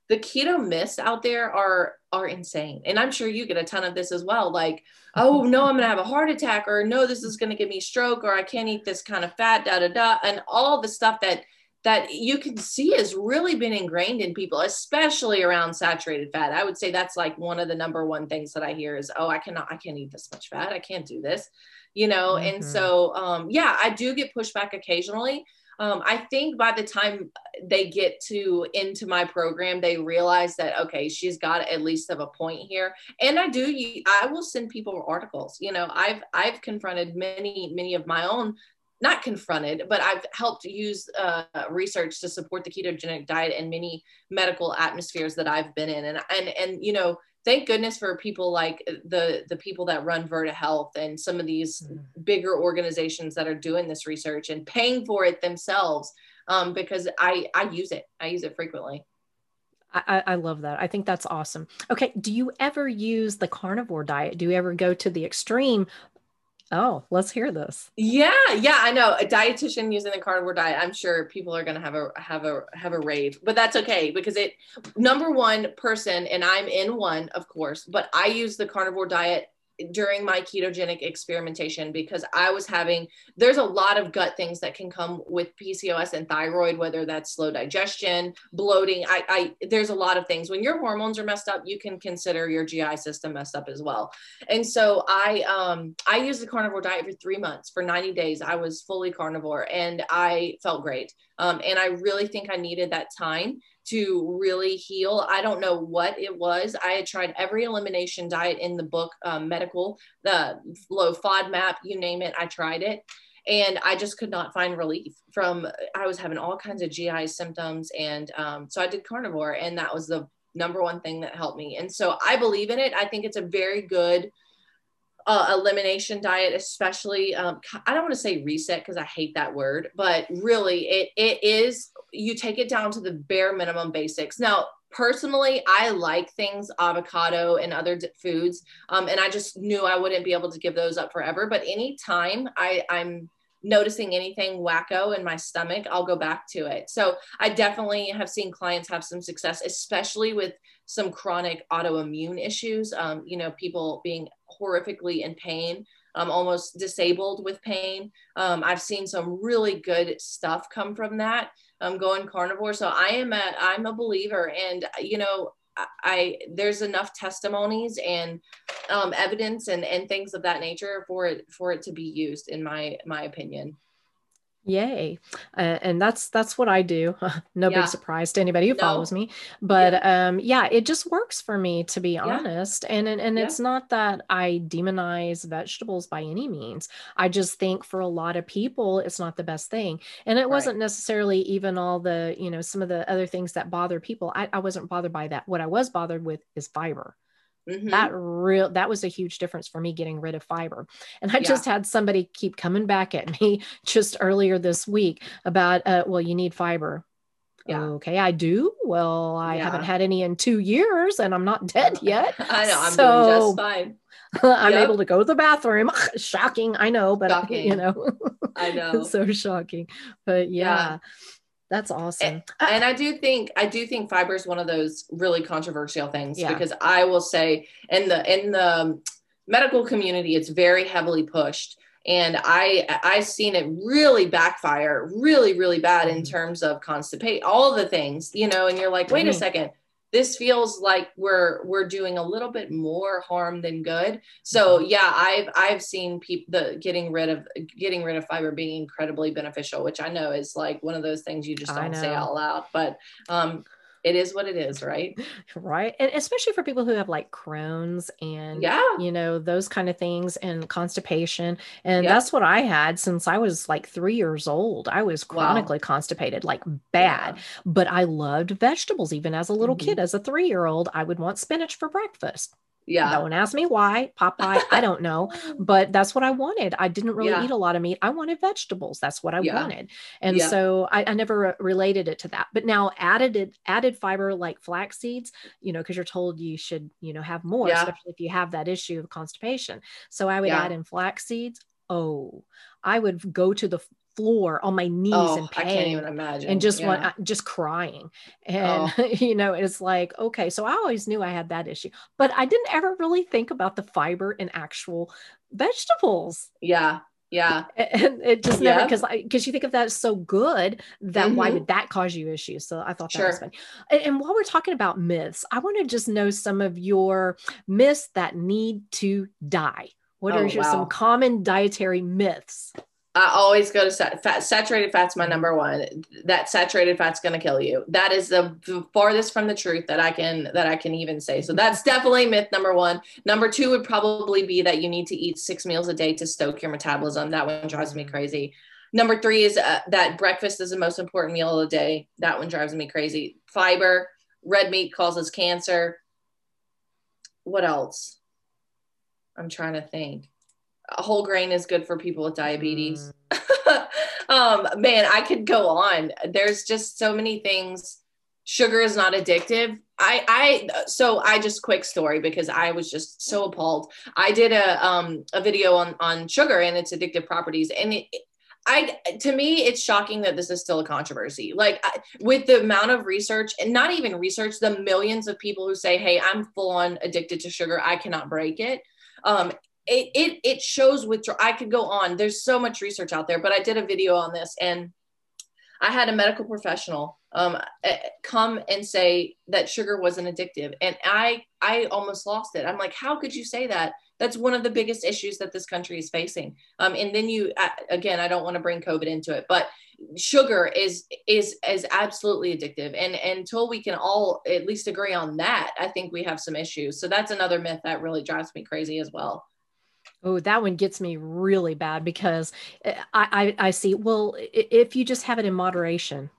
B: the keto myths out there are are insane. And i'm sure you get a ton of this as well. Like oh no i'm gonna have a heart attack or no this is gonna give me stroke or i can't eat this kind of fat da da da. And all the stuff that that you can see has really been ingrained in people especially around saturated fat. I would say that's like one of the number one things that i hear is oh i cannot i can't eat this much fat. I can't do this you know? Mm-hmm. and so um yeah i do get pushback occasionally um, I think by the time they get to into my program, they realize that okay, she's got at least of a point here. And I do, I will send people articles. You know, I've I've confronted many many of my own not confronted, but I've helped use uh, research to support the ketogenic diet in many medical atmospheres that I've been in, and and and you know thank goodness for people like the the people that run Virta Health and some of these mm-hmm. bigger organizations that are doing this research and paying for it themselves um, because I I use it I use it frequently.
A: I, I love that. I think that's awesome. Okay. Do you ever use the carnivore diet? Do you ever go to the extreme Oh, let's hear this.
B: Yeah, yeah, I know. A dietitian using the carnivore diet, I'm sure people are going to have a have a have a rave, but that's okay because it number one person and I'm in one, of course, but I use the carnivore diet during my ketogenic experimentation because I was having there's a lot of gut things that can come with PCOS and thyroid whether that's slow digestion, bloating, I, I there's a lot of things when your hormones are messed up you can consider your GI system messed up as well. And so I um I used the carnivore diet for 3 months for 90 days I was fully carnivore and I felt great. Um, and I really think I needed that time to really heal. I don't know what it was. I had tried every elimination diet in the book, um, medical, the low FODMAP, you name it, I tried it. And I just could not find relief from, I was having all kinds of GI symptoms. And um, so I did carnivore, and that was the number one thing that helped me. And so I believe in it. I think it's a very good uh, elimination diet, especially. Um, I don't want to say reset because I hate that word, but really, it it is. You take it down to the bare minimum basics. Now, personally, I like things avocado and other d- foods, um, and I just knew I wouldn't be able to give those up forever. But anytime I I'm noticing anything wacko in my stomach, I'll go back to it. So I definitely have seen clients have some success, especially with some chronic autoimmune issues. Um, you know, people being horrifically in pain, um, almost disabled with pain. Um, I've seen some really good stuff come from that. Um, going carnivore, so I am a I'm a believer, and you know I there's enough testimonies and um, evidence and and things of that nature for it for it to be used in my my opinion.
A: Yay. Uh, and that's that's what I do. <laughs> no yeah. big surprise to anybody who no. follows me. But yeah. um yeah, it just works for me to be yeah. honest. And and, and it's not that I demonize vegetables by any means. I just think for a lot of people it's not the best thing. And it right. wasn't necessarily even all the, you know, some of the other things that bother people. I, I wasn't bothered by that. What I was bothered with is fiber. Mm-hmm. That real that was a huge difference for me getting rid of fiber. And I yeah. just had somebody keep coming back at me <laughs> just earlier this week about uh, well, you need fiber. Yeah. Okay, I do. Well, I yeah. haven't had any in two years and I'm not dead yet. <laughs>
B: I know, I'm so, doing just fine. <laughs>
A: I'm yep. able to go to the bathroom. shocking, I know, but shocking. you know,
B: I know.
A: so shocking. But yeah. yeah. That's awesome.
B: And, and, I do think I do think fiber is one of those really controversial things yeah. because I will say in the in the medical community it's very heavily pushed and I I've seen it really backfire, really really bad in mm-hmm. terms of constipate, all the things, you know. And you're like, wait a mm-hmm. second, this feels like we're we're doing a little bit more harm than good. So mm-hmm. yeah, I've I've seen people the getting rid of getting rid of fiber being incredibly beneficial, which I know is like one of those things you just don't say out loud. But um, it is what it is, right?
A: Right. And especially for people who have like Crohn's and,
B: yeah,
A: you know, those kind of things and constipation. And that's what I had since I was like three years old. I was chronically wow. constipated, like bad, yeah. but I loved vegetables. Even as a little mm-hmm. kid, as a three year old, I would want spinach for breakfast.
B: Yeah.
A: Don't ask me why. Popeye, I don't know. <laughs> But that's what I wanted. I didn't really yeah. eat a lot of meat. I wanted vegetables. That's what I yeah. wanted. And yeah. so I, I, never uh, related it to that. But now added added fiber like flax seeds, you know, because you're told you should, you know, have more, especially if you have that issue of constipation. So I would add in flax seeds. Oh, I would go to the floor on my knees oh, and pain.
B: I can't even imagine.
A: And just yeah. want uh, just crying. And oh. <laughs> you know, it's like, okay, so I always knew I had that issue, but I didn't ever really think about the fiber in actual vegetables.
B: Yeah. Yeah.
A: And it just never because because you think of that as so good that mm-hmm. why would that cause you issues? So I thought that sure. was funny. And, and while we're talking about myths, I want to just know some of your myths that need to die. What oh, are your, wow. some common dietary myths?
B: I always go to sat- fat, saturated fat's my number one. That saturated fat's going to kill you. That is the, the farthest from the truth that I can that I can even say. So that's definitely myth number one. Number two would probably be that you need to eat six meals a day to stoke your metabolism. That one drives me crazy. Number three is uh, that breakfast is the most important meal of the day. That one drives me crazy. Fiber, red meat causes cancer. What else? I'm trying to think whole grain is good for people with diabetes. Mm. <laughs> um, man, I could go on. There's just so many things. Sugar is not addictive. I, I, so I just quick story because I was just so appalled. I did a, um, a video on, on sugar and its addictive properties. And it, I, to me, it's shocking that this is still a controversy. Like I, with the amount of research and not even research, the millions of people who say, Hey, I'm full on addicted to sugar. I cannot break it. Um, it, it it shows withdrawal. I could go on. There's so much research out there, but I did a video on this and I had a medical professional um, come and say that sugar wasn't addictive, and I I almost lost it. I'm like, how could you say that? That's one of the biggest issues that this country is facing. Um, and then you again, I don't want to bring COVID into it, but sugar is is is absolutely addictive, and, and until we can all at least agree on that, I think we have some issues. So that's another myth that really drives me crazy as well.
A: Oh, that one gets me really bad because eh, I, I, I see, well, if you just have it in moderation,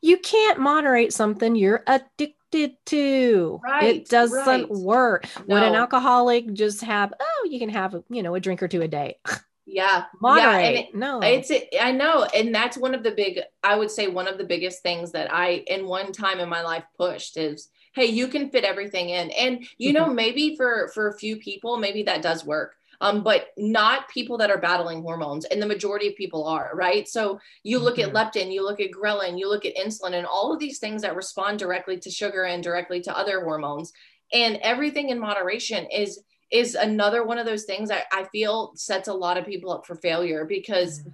A: you can't moderate something you're addicted to. Right, it doesn't right. work. No. Would an alcoholic just have, oh, you can have, you know, a drink or two a day. <laughs>
B: Yeah.
A: Moderate. Yeah,
B: it,
A: no.
B: It's I know. And that's one of the big, I would say one of the biggest things that I in one time in my life pushed is hey, you can fit everything in. And you know, maybe for for a few people, maybe that does work um, but not people that are battling hormones. And the majority of people are, right? So you look mm-hmm. at leptin, you look at ghrelin, you look at insulin, and all of these things that respond directly to sugar and directly to other hormones. And everything in moderation is is another one of those things that I feel sets a lot of people up for failure because mm-hmm.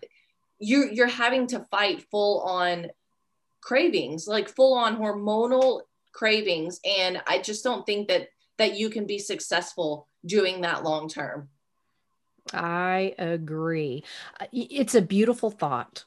B: you you're having to fight full on cravings, like full on hormonal cravings. And I just don't think that that you can be successful doing that long term.
A: I agree. Uh, it's a beautiful thought.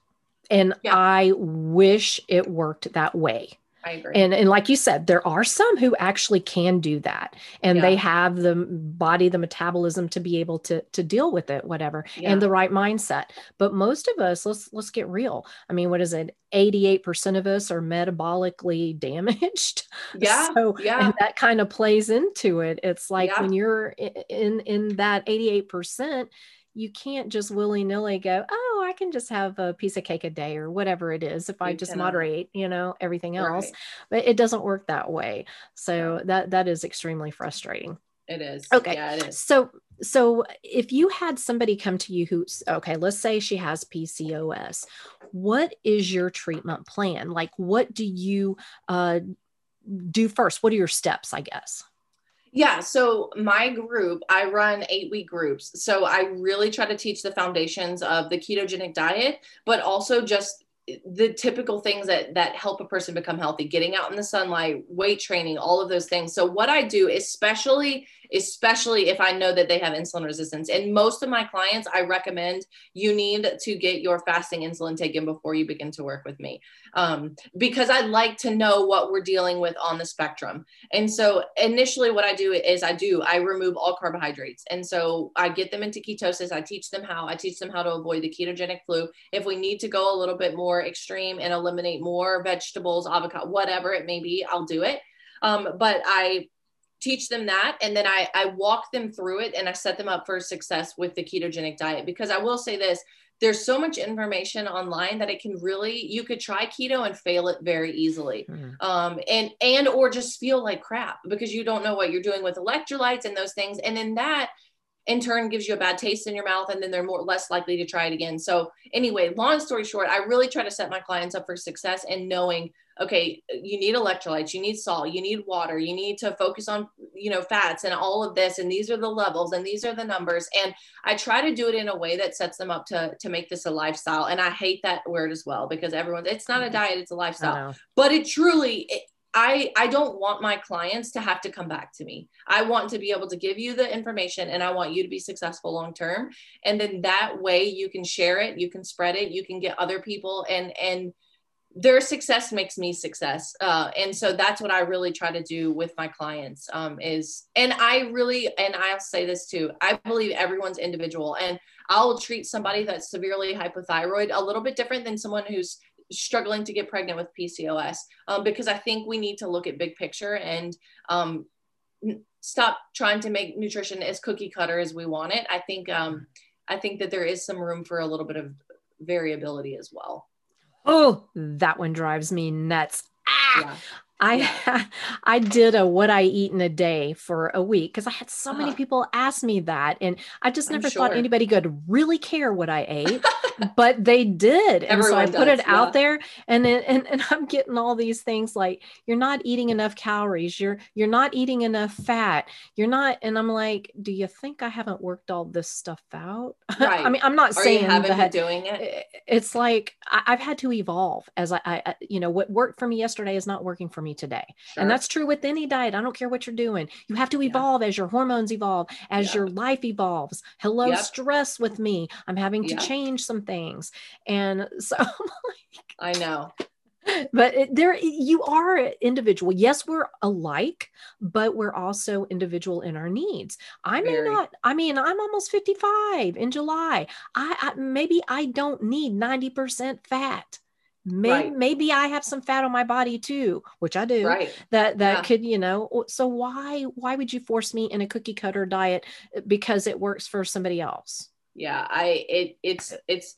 A: And yeah. I wish it worked that way.
B: I agree.
A: And, and like you said, there are some who actually can do that and yeah. they have the body, the metabolism to be able to, to deal with it, whatever, yeah. and the right mindset. But most of us, let's, let's get real. I mean, what is it? 88% of us are metabolically <laughs> damaged.
B: Yeah.
A: So, yeah. and that kind of plays into it. It's like yeah. when you're in, in that 88%, you can't just willy nilly go, oh, I can just have a piece of cake a day or whatever it is if you I just cannot. moderate, you know, everything else. Right. But it doesn't work that way. So that that is extremely frustrating.
B: It is.
A: Okay.
B: Yeah, it
A: is. So so if you had somebody come to you who's okay, let's say she has PCOS, what is your treatment plan? Like what do you uh do first? What are your steps, I guess?
B: Yeah. So my group, I run eight week groups. So I really try to teach the foundations of the ketogenic diet, but also just the typical things that that help a person become healthy getting out in the sunlight weight training all of those things. So what i do especially especially if i know that they have insulin resistance and most of my clients i recommend you need to get your fasting insulin taken before you begin to work with me. Um, because i like to know what we're dealing with on the spectrum. And so initially what i do is i do i remove all carbohydrates. And so i get them into ketosis. I teach them how i teach them how to avoid the ketogenic flu. If we need to go a little bit more extreme and eliminate more vegetables avocado whatever it may be i'll do it. Um, but i teach them that and then I, I walk them through it and i set them up for success with the ketogenic diet. Because i will say this there's so much information online that it can really you could try keto and fail it very easily. Mm-hmm. um, and and or just feel like crap because you don't know what you're doing with electrolytes and those things. And then that in turn gives you a bad taste in your mouth and then they're more less likely to try it again. So anyway long story short i really try to set my clients up for success and knowing okay you need electrolytes you need salt you need water you need to focus on you know fats and all of this and these are the levels and these are the numbers. And i try to do it in a way that sets them up to to make this a lifestyle. And i hate that word as well because everyone it's not a mm-hmm. diet it's a lifestyle. But it truly it, I, I don't want my clients to have to come back to me. I want to be able to give you the information and I want you to be successful long term. And then that way you can share it, you can spread it, you can get other people and and their success makes me success uh, and so that's what i really try to do with my clients um, is and i really and i'll say this too i believe everyone's individual and i'll treat somebody that's severely hypothyroid a little bit different than someone who's struggling to get pregnant with pcos um, because i think we need to look at big picture and um, stop trying to make nutrition as cookie cutter as we want it i think um, i think that there is some room for a little bit of variability as well
A: Oh, that one drives me nuts. Ah, yeah. I yeah. <laughs> I did a what I eat in a day for a week because I had so uh-huh. many people ask me that, and I just never sure. thought anybody could really care what I ate, <laughs> but they did, and so I put it yeah. out there, and and, and I'm getting all these things like you're not eating enough calories, you're you're not eating enough fat, you're not, and I'm like, do you think I haven't worked all this stuff out? <laughs> Right. I mean, I'm not Are saying you
B: haven't that, been doing it.
A: It's like I, have had to evolve as I, I, you know, what worked for me yesterday is not working for me today. Sure. And that's true with any diet. I don't care what you're doing. You have to evolve yeah. as your hormones evolve, as yeah. your life evolves. Hello, yep. stress with me. I'm having to change some things. And so <laughs>
B: I know
A: but it, there you are individual yes we're alike but we're also individual in our needs i may Very. not i mean i'm almost 55 in july I, I maybe i don't need 90% fat Maybe, right. maybe I have some fat on my body too, which I do.
B: Right.
A: That that yeah. could, you know. So why why would you force me in a cookie cutter diet uh, because it works for somebody else?
B: Yeah, I it it's it's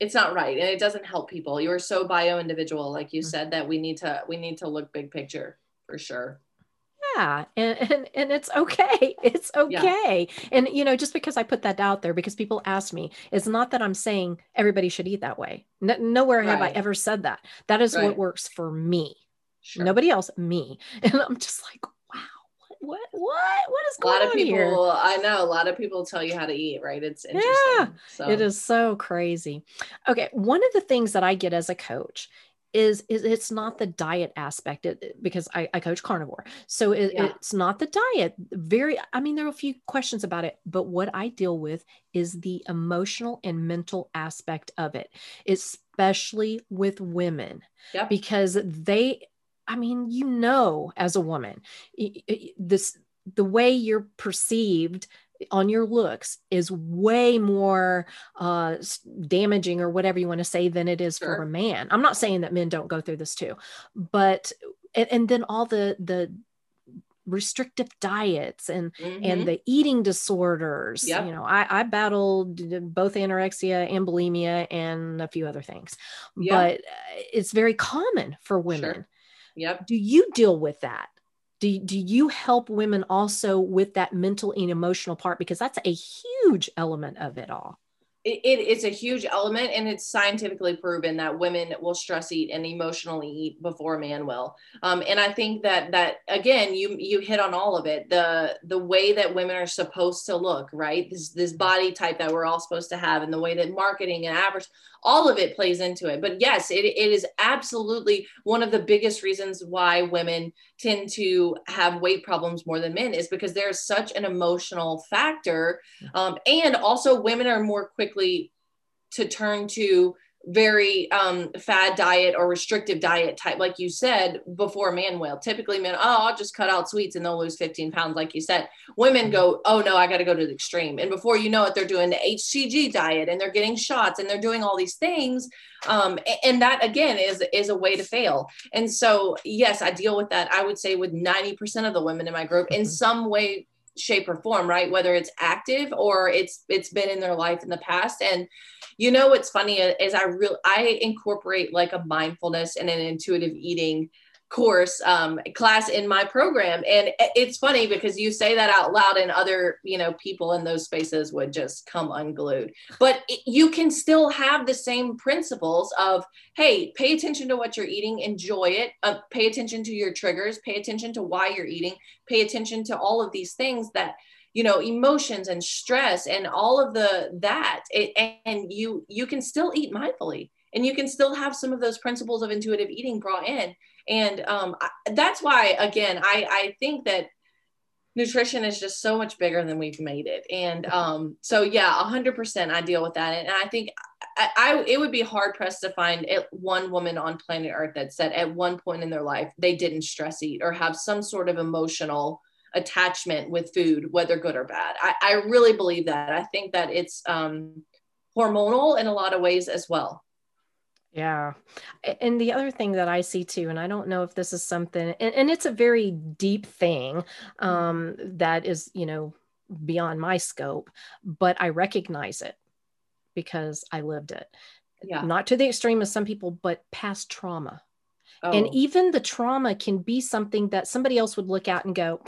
B: it's not right and it doesn't help people. You're so bio individual, like you mm-hmm. said, that we need to we need to look big picture for sure
A: yeah and, and and it's okay <laughs> it's okay yeah. and you know just because i put that out there because people ask me it's not that i'm saying everybody should eat that way nowhere right. have i ever said that that is right. what works for me sure. nobody else me <laughs> and i'm just like what what what is going on a lot of
B: people
A: here?
B: i know a lot of people tell you how to eat right it's interesting
A: yeah so. it is so crazy okay one of the things that i get as a coach is, is it's not the diet aspect it, because I, I, coach carnivore. So it, yeah. it's not the diet. Very, I mean, there are a few questions about it, but what I deal with is the emotional and mental aspect of it, especially with women, yep. because they, I mean, you know, as a woman, this the way you're perceived on your looks is way more uh, damaging or whatever you want to say than it is sure. for a man. I'm not saying that men don't go through this too, but and, and then all the the restrictive diets and mm-hmm. and the eating disorders yep. you know I, I battled both anorexia and bulimia and a few other things yep. but uh, it's very common for women sure.
B: Yep.
A: Do you deal with that? Do, do you help women also with that mental and emotional part? Because that's a huge element of it all.
B: It, it's a huge element and it's scientifically proven that women will stress eat and emotionally eat before a man will. Um, and i think that that again you you hit on all of it. The the way that women are supposed to look right? This this body type that we're all supposed to have and the way that marketing and average all of it plays into it. But yes it, it is absolutely one of the biggest reasons why women tend to have weight problems more than men is because there's such an emotional factor. Um, and also women are more quickly to turn to very um, fad diet or restrictive diet type, like you said before man will. Typically, men, oh, I'll just cut out sweets and they'll lose 15 pounds, like you said. Women go, oh no, I got to go to the extreme. And before you know it, they're doing the HCG diet and they're getting shots and they're doing all these things. Um, and that again is is a way to fail. And so, yes, I deal with that. I would say with 90% of the women in my group in mm-hmm. some way, shape or form right whether it's active or it's it's been in their life in the past and you know what's funny is i real i incorporate like a mindfulness and an intuitive eating course um, class in my program. And it's funny because you say that out loud and other you know people in those spaces would just come unglued. But it, you can still have the same principles of hey pay attention to what you're eating enjoy it uh, pay attention to your triggers pay attention to why you're eating pay attention to all of these things that you know emotions and stress and all of the that it, and you you can still eat mindfully. And you can still have some of those principles of intuitive eating brought in. And um, I, that's why again I, I think that nutrition is just so much bigger than we've made it. And um, so yeah 100% i deal with that. And i think I, I, it would be hard pressed to find it, one woman on planet earth that said at one point in their life they didn't stress eat or have some sort of emotional attachment with food whether good or bad i, I really believe that i think that it's um, hormonal in a lot of ways as well
A: yeah. And the other thing that I see too, and I don't know if this is something, and, and it's a very deep thing um, that is, you know, beyond my scope, but I recognize it because I lived it. Yeah. Not to the extreme of some people, but past trauma. Oh. And even the trauma can be something that somebody else would look at and go,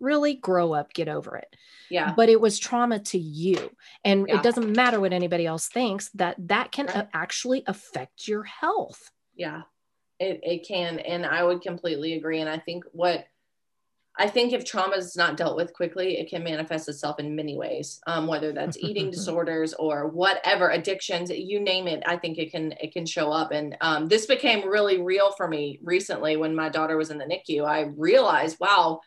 A: really grow up, get over it.
B: Yeah.
A: But it was trauma to you. And yeah. it doesn't matter what anybody else thinks, that that can right. actually affect your health.
B: Yeah. It, it can. And I would completely agree. And I think what, I think if trauma is not dealt with quickly, it can manifest itself in many ways. Um, whether that's eating <laughs> disorders or whatever addictions, you name it. I think it can it can show up. And um, this became really real for me recently when my daughter was in the NICU. I realized, wow,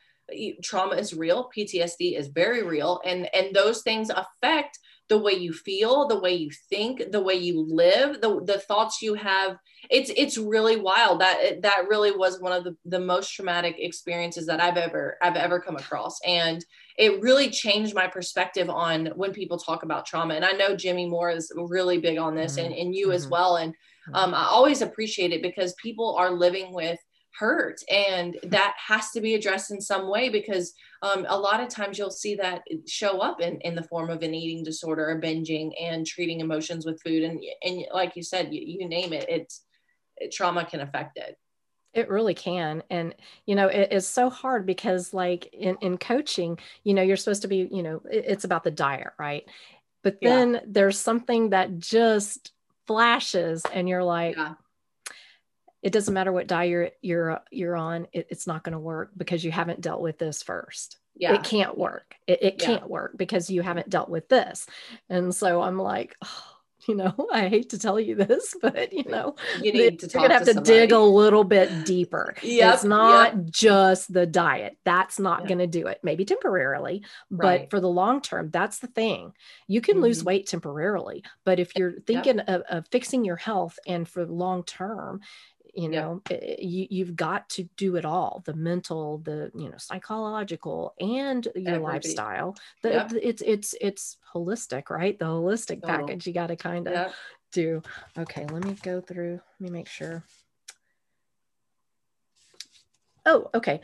B: trauma is real ptsd is very real and and those things affect the way you feel the way you think the way you live the, the thoughts you have it's it's really wild that that really was one of the, the most traumatic experiences that i've ever i've ever come across and it really changed my perspective on when people talk about trauma and i know jimmy moore is really big on this mm-hmm. and, and you mm-hmm. as well and mm-hmm. um, i always appreciate it because people are living with hurt. And that has to be addressed in some way because um, a lot of times you'll see that show up in, in the form of an eating disorder or binging and treating emotions with food. And and like you said you, you name it it's it, trauma can affect it.
A: It really can. And you know it is so hard because like in, in coaching you know you're supposed to be you know it, it's about the diet right? But then yeah. there's something that just flashes and you're like yeah it doesn't matter what diet you're you're, you're on it, it's not going to work because you haven't dealt with this first yeah. it can't work it, it can't work because you haven't dealt with this and so i'm like oh, you know <laughs> i hate to tell you this <laughs> but you know
B: you need to
A: you're gonna have to, to dig a little bit deeper <laughs> yep, it's not yep. just the diet that's not yep. gonna do it maybe temporarily right. but for the long term that's the thing you can mm-hmm. lose weight temporarily but if you're thinking of, of fixing your health and for the long term you know yeah. You, you've got to do it all the mental the you know psychological and your Everybody. lifestyle the, yeah. it's it's it's holistic right the holistic oh. package you got to kind of yeah. do okay let me go through let me make sure oh okay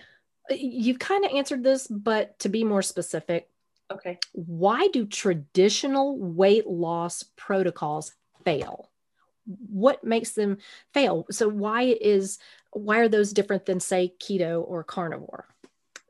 A: you've kind of answered this but to be more specific
B: okay
A: why do traditional weight loss protocols fail what makes them fail? So why is why are those different than say keto or carnivore?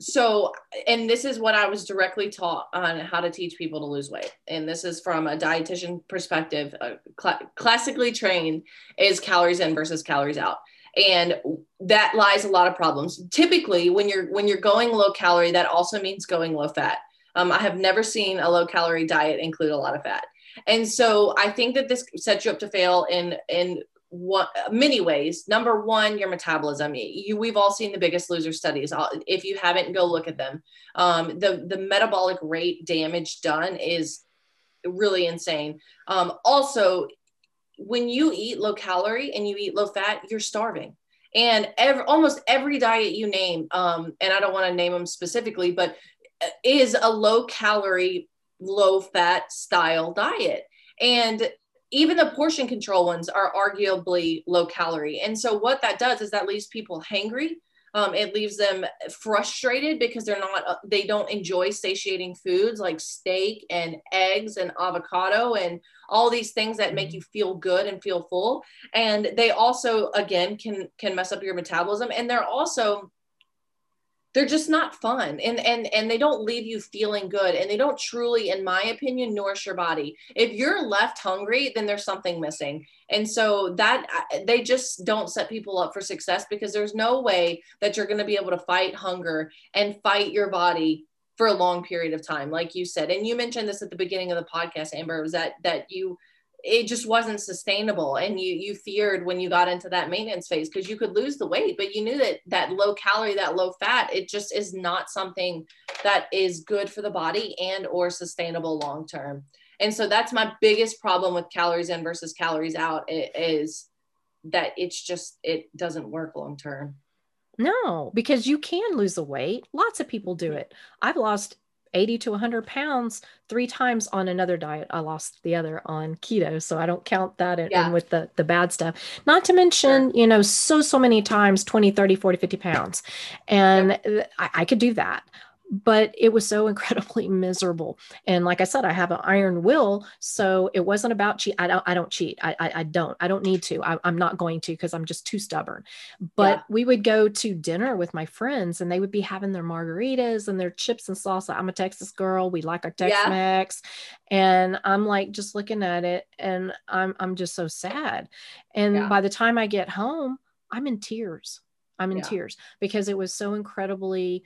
B: So and this is what i was directly taught on how to teach people to lose weight. And this is from a dietitian perspective uh, cl- classically trained is calories in versus calories out. And that lies a lot of problems. Typically when you're when you're going low calorie that also means going low fat. Um, i have never seen a low calorie diet include a lot of fat and so i think that this sets you up to fail in in one many ways. Number one your metabolism. You we've all seen the biggest loser studies. If you haven't go look at them. Um, the the metabolic rate damage done is really insane. Um, also when you eat low calorie and you eat low fat you're starving. And every, almost every diet you name um, and i don't want to name them specifically but uh, is a low calorie low fat style diet and even the portion control ones are arguably low calorie. And so what that does is that leaves people hangry. Um, it leaves them frustrated because they're not uh, they don't enjoy satiating foods like steak and eggs and avocado and all these things that make mm-hmm. you feel good and feel full and they also again can can mess up your metabolism and they're also they're just not fun and and and they don't leave you feeling good and they don't truly in my opinion nourish your body. If you're left hungry then there's something missing. And so that uh, they just don't set people up for success because there's no way that you're going to be able to fight hunger and fight your body for a long period of time like you said. And you mentioned this at the beginning of the podcast amber was that that you it just wasn't sustainable. And you you feared when you got into that maintenance phase because you could lose the weight but you knew that that low calorie that low fat it just is not something that is good for the body and or sustainable long term. And so that's my biggest problem with calories in versus calories out is that it's just it doesn't work long term.
A: No because you can lose the weight. Lots of people do it. I've lost 80 to 100 pounds three times on another diet. I lost the other on keto, so I don't count that in, yeah. in with the, the bad stuff. Not to mention, sure. you know, so, so many times 20, 30, 40, 50 pounds. And yep. I, I could do that but it was so <laughs> incredibly miserable. And like I said, I have an iron will, so it wasn't about cheat. I don't. I don't cheat. I. I, I don't. I don't need to. I, am not going to because I'm just too stubborn. But yeah. we would go to dinner with my friends, and they would be having their margaritas and their chips and salsa. I'm a Texas girl. We like our Tex-Mex, yeah. and I'm like just looking at it, and I'm I'm just so sad. And yeah. by the time I get home, I'm in tears. I'm in tears because it was so incredibly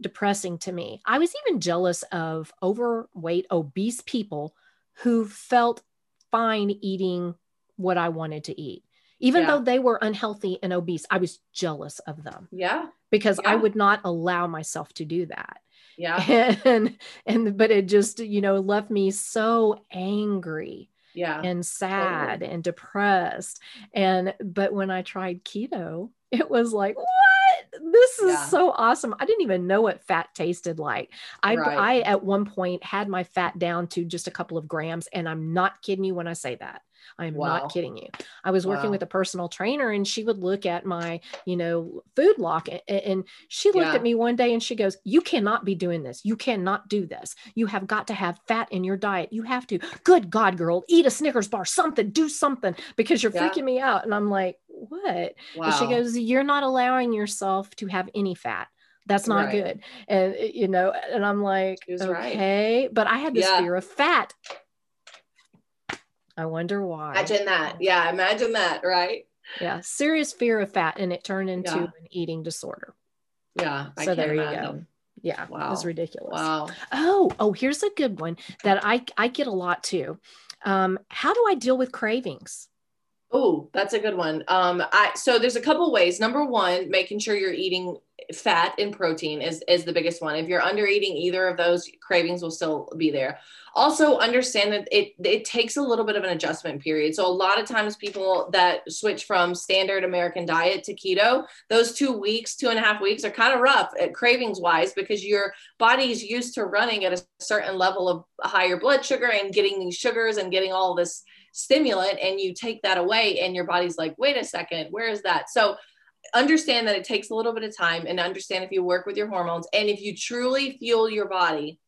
A: depressing to me. I was even jealous of overweight, obese people who felt fine eating what I wanted to eat. Even yeah. though they were unhealthy and obese, I was jealous of them.
B: Yeah.
A: Because
B: yeah.
A: I would not allow myself to do that.
B: Yeah. <laughs>
A: And and but it just, you know, left me so angry.
B: Yeah.
A: And sad totally. and depressed. And but when I tried keto, <laughs> it was like, what? this is yeah. so awesome. I didn't even know what fat tasted like. I, right. I, at one point, had my fat down to just a couple of grams. And I'm not kidding you when I say that. I am wow. not kidding you. I was working wow. with a personal trainer and she would look at my, you know, food lock and, and she looked yeah. at me one day and she goes, You cannot be doing this. You cannot do this. You have got to have fat in your diet. You have to, good God, girl, eat a Snickers bar, something, do something because you're yeah. freaking me out. And I'm like, What? Wow. And she goes, You're not allowing yourself to have any fat that's not right. good and you know and i'm like okay right. but i had this yeah. fear of fat I wonder why.
B: Imagine that. Yeah, imagine that, right?
A: Yeah, serious fear of fat, and it turned into yeah. an eating disorder.
B: Yeah.
A: I so there you go. Yeah, wow. it was ridiculous.
B: Wow.
A: Oh, oh, here's a good one that I I get a lot too. Um, how do I deal with cravings?
B: Oh, that's a good one. Um, I so there's a couple ways. Number one, making sure you're eating fat and protein is is the biggest one. If you're under eating either of those, cravings will still be there. Also, understand that it it takes a little bit of an adjustment period. So a lot of times, people that switch from standard American diet to keto, those two weeks, two and a half weeks, are kind of rough uh, at cravings wise because your body is used to running at a certain level of higher blood sugar and getting these sugars and getting all this stimulant, and you take that away, and your body's like, wait a second, where is that? So understand that it takes a little bit of time and understand if you work with your hormones and if you truly feel your body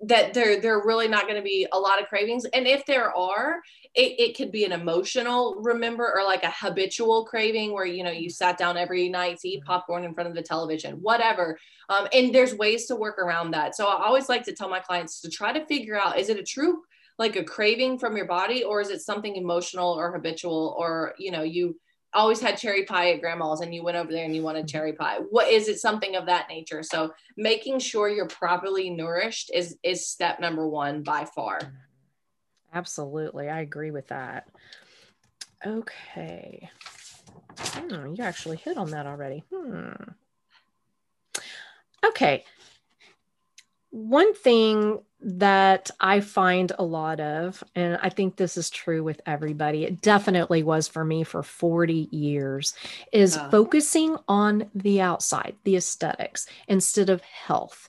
B: that there there really not going to be a lot of cravings. And if there are it, it could be an emotional remember or like a habitual craving where you know you sat down every night to eat mm-hmm. popcorn in front of the television whatever. Um, and there's ways to work around that. So i always like to tell my clients to try to figure out is it a true like a craving from your body or is it something emotional or habitual or you know you always had cherry pie at grandma's and you went over there and you wanted mm-hmm. cherry pie. What is it? Something of that nature. So making sure you're properly nourished is is step number one by far.
A: Absolutely. I agree with that. Okay. Hmm, you actually hit on that already. Hmm. Okay one thing that I find a lot of, and I think this is true with everybody, it definitely was for me for 40 years, is uh, focusing on the outside, the aesthetics, instead of health.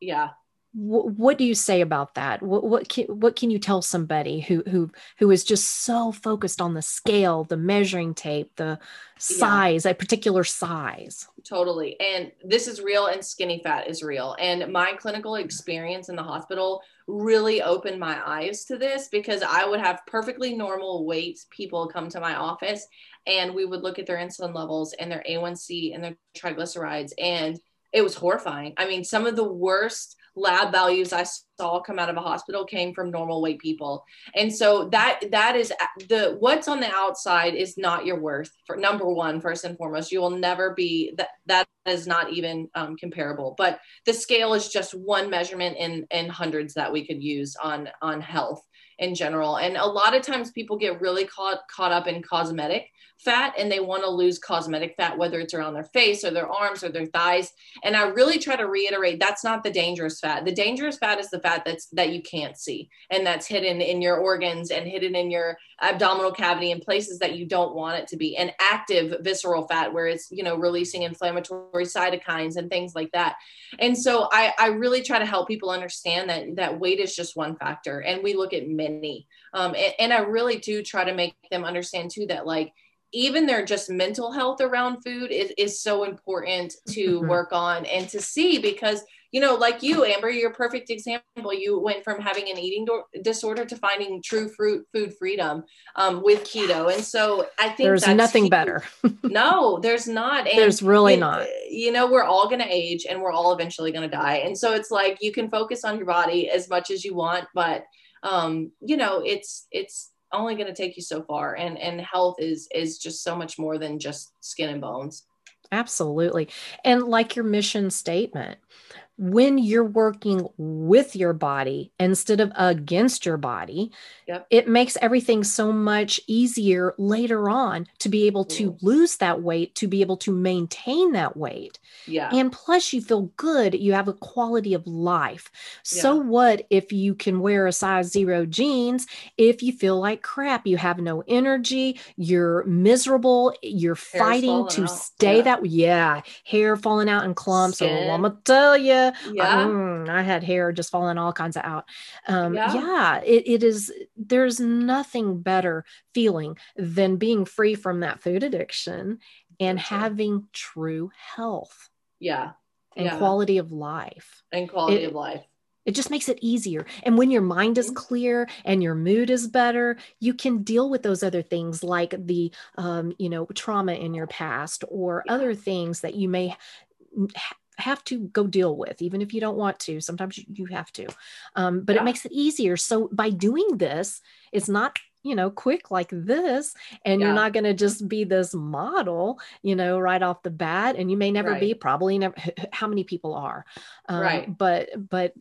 B: Yeah
A: what do you say about that? What what can, what can you tell somebody who who who is just so focused on the scale, the measuring tape, the size, yeah. a particular size?
B: Totally. And this is real and skinny fat is real. And my clinical experience in the hospital really opened my eyes to this because I would have perfectly normal weight people come to my office and we would look at their insulin levels and their A1C and their triglycerides and it was horrifying. I mean, some of the worst lab values I saw come out of a hospital came from normal weight people. And so that that is the what's on the outside is not your worth for number one, first and foremost. You will never be that that is not even um, comparable. But the scale is just one measurement in in hundreds that we could use on on health in general. And a lot of times people get really caught caught up in cosmetic fat and they want to lose cosmetic fat, whether it's around their face or their arms or their thighs. And I really try to reiterate that's not the dangerous fat. The dangerous fat is the fat that's that you can't see and that's hidden in your organs and hidden in your abdominal cavity in places that you don't want it to be. And active visceral fat where it's, you know, releasing inflammatory cytokines and things like that. And so I, I really try to help people understand that that weight is just one factor and we look at many. Um, and, and I really do try to make them understand too that like even their just mental health around food is, is so important to <laughs> mm-hmm. work on and to see because you know like you amber you're a perfect example. You went from having an eating do- disorder to finding true fruit food freedom um, with keto. And so i think
A: there's nothing better. <laughs>
B: No there's not.
A: And there's really it, not.
B: you know we're all going to age and we're all eventually going to die. And so it's like you can focus on your body as much as you want but um, you know it's it's only going to take you so far and and health is is just so much more than just skin and bones.
A: Absolutely. And like your mission statement when you're working with your body instead of against your body, yep. it makes everything so much easier later on to be able to mm-hmm. lose that weight, to be able to maintain that weight.
B: Yeah.
A: And plus, you feel good. You have a quality of life. Yeah. So, what if you can wear a size zero jeans if you feel like crap? You have no energy, you're miserable, you're Hair's fighting to out. stay yeah. that. Yeah. Hair falling out in clumps. So, I'm going to tell you
B: yeah
A: mm, i had hair just falling all kinds of out um, yeah, yeah it, it is there's nothing better feeling than being free from that food addiction and having true health
B: yeah
A: and yeah. quality of life
B: and quality it, of life
A: it just makes it easier. And when your mind is mm-hmm. clear and your mood is better, you can deal with those other things like the, um, you know, trauma in your past or yeah. other things that you may have to go deal with, even if you don't want to. Sometimes you, have to, um, but yeah. it makes it easier. So by doing this, it's not you know quick like this and yeah. you're not going to just be this model you know right off the bat and you may never right. be probably never how many people are
B: um, right
A: but but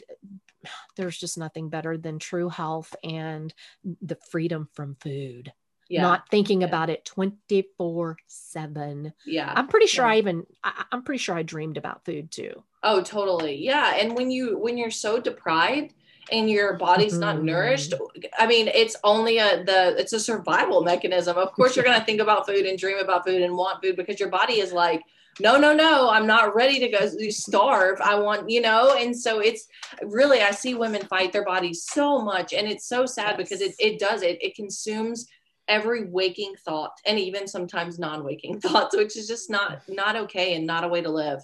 A: there's just nothing better than true health and the freedom from food yeah. not thinking yeah. about it 24 7
B: yeah
A: i'm pretty sure yeah. i even I, i'm pretty sure i dreamed about food too
B: oh totally yeah and when you when you're so deprived and your body's mm-hmm. not nourished i mean it's only a the it's a survival mechanism of course you're going to think about food and dream about food and want food because your body is like no no no i'm not ready to go starve i want you know and so it's really i see women fight their bodies so much and it's so sad yes. because it, it does it it consumes every waking thought and even sometimes non-waking <laughs> thoughts which is just not not okay and not a way to live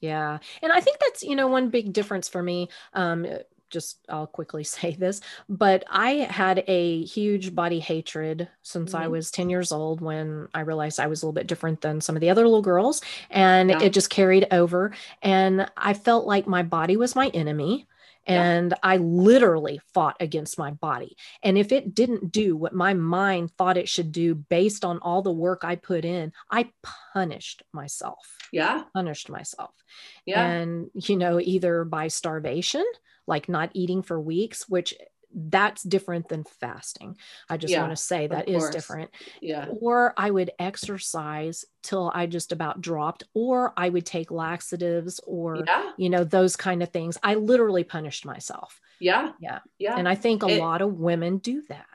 A: yeah and i think that's you know one big difference for me um just I'll quickly <laughs> say this, but I had a huge body hatred since mm-hmm. I was 10 years old when I realized I was a little bit different than some of the other little girls. And yeah. it just carried over. And I felt like my body was my enemy. And yeah. I literally fought against my body. And if it didn't do what my mind thought it should do based on all the work I put in, I punished myself.
B: Yeah.
A: Punished myself. Yeah. And, you know, either by starvation like not eating for weeks, which that's different than fasting. I just yeah, want to say that is different.
B: Yeah.
A: Or I would exercise till I just about dropped, or I would take laxatives or, yeah. you know, those kind of things. I literally punished myself.
B: Yeah.
A: Yeah.
B: Yeah.
A: And I think a it, lot of women do that.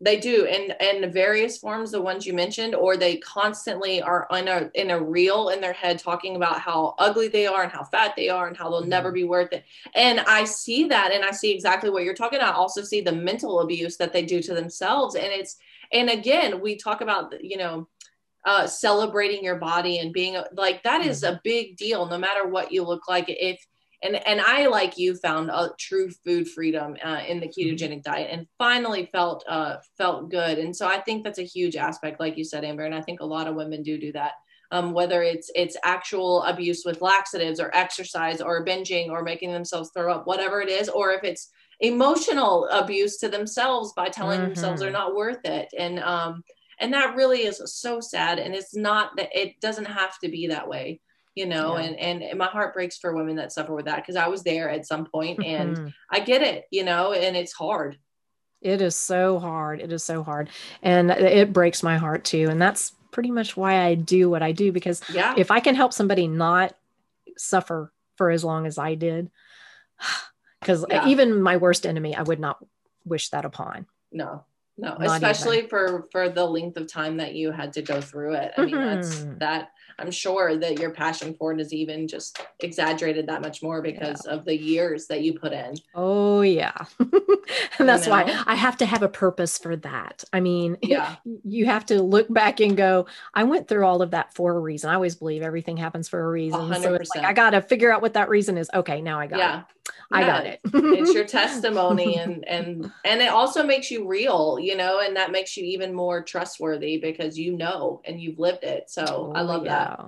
B: They do, and and various forms, the ones you mentioned, or they constantly are in a in a reel in their head talking about how ugly they are and how fat they are and how they'll mm-hmm. never be worth it. And I see that, and I see exactly what you're talking about. I also see the mental abuse that they do to themselves, and it's and again, we talk about you know uh, celebrating your body and being like that is mm-hmm. a big deal, no matter what you look like. If and and I like you found a true food freedom uh, in the mm-hmm. ketogenic diet and finally felt uh, felt good. And so I think that's a huge aspect like you said Amber and I think a lot of women do do that. Um, whether it's it's actual abuse with laxatives or exercise or binging or making themselves throw up whatever it is or if it's emotional abuse to themselves by telling mm-hmm. themselves they're not worth it. And um and that really is so sad. And it's not that it doesn't have to be that way you know yeah. and and my heart breaks for women that suffer with that because i was there at some point and mm-hmm. i get it you know and it's hard
A: it is so hard it is so hard and it breaks my heart too and that's pretty much why i do what i do because
B: yeah.
A: if i can help somebody not suffer for as long as i did <sighs> because yeah. even my worst enemy i would not wish that upon
B: no no especially even. for for the length of time that you had to go through it i mean mm-hmm. that's that I'm sure that your passion for it is even just exaggerated that much more because yeah. of the years that you put in.
A: Oh yeah. and <laughs> that's why I have to have a purpose for that. I mean, <laughs>
B: yeah.
A: you have to look back and go, I went through all of that for a reason. I always believe everything happens for a reason. 100%. So it's like I got to figure out what that reason is. Okay, now I got yeah. it. I got it.
B: it's your <laughs> testimony <laughs> and and and it also makes you real, you know, and that makes you even more trustworthy because you know and you've lived it. So oh, I love yeah. that.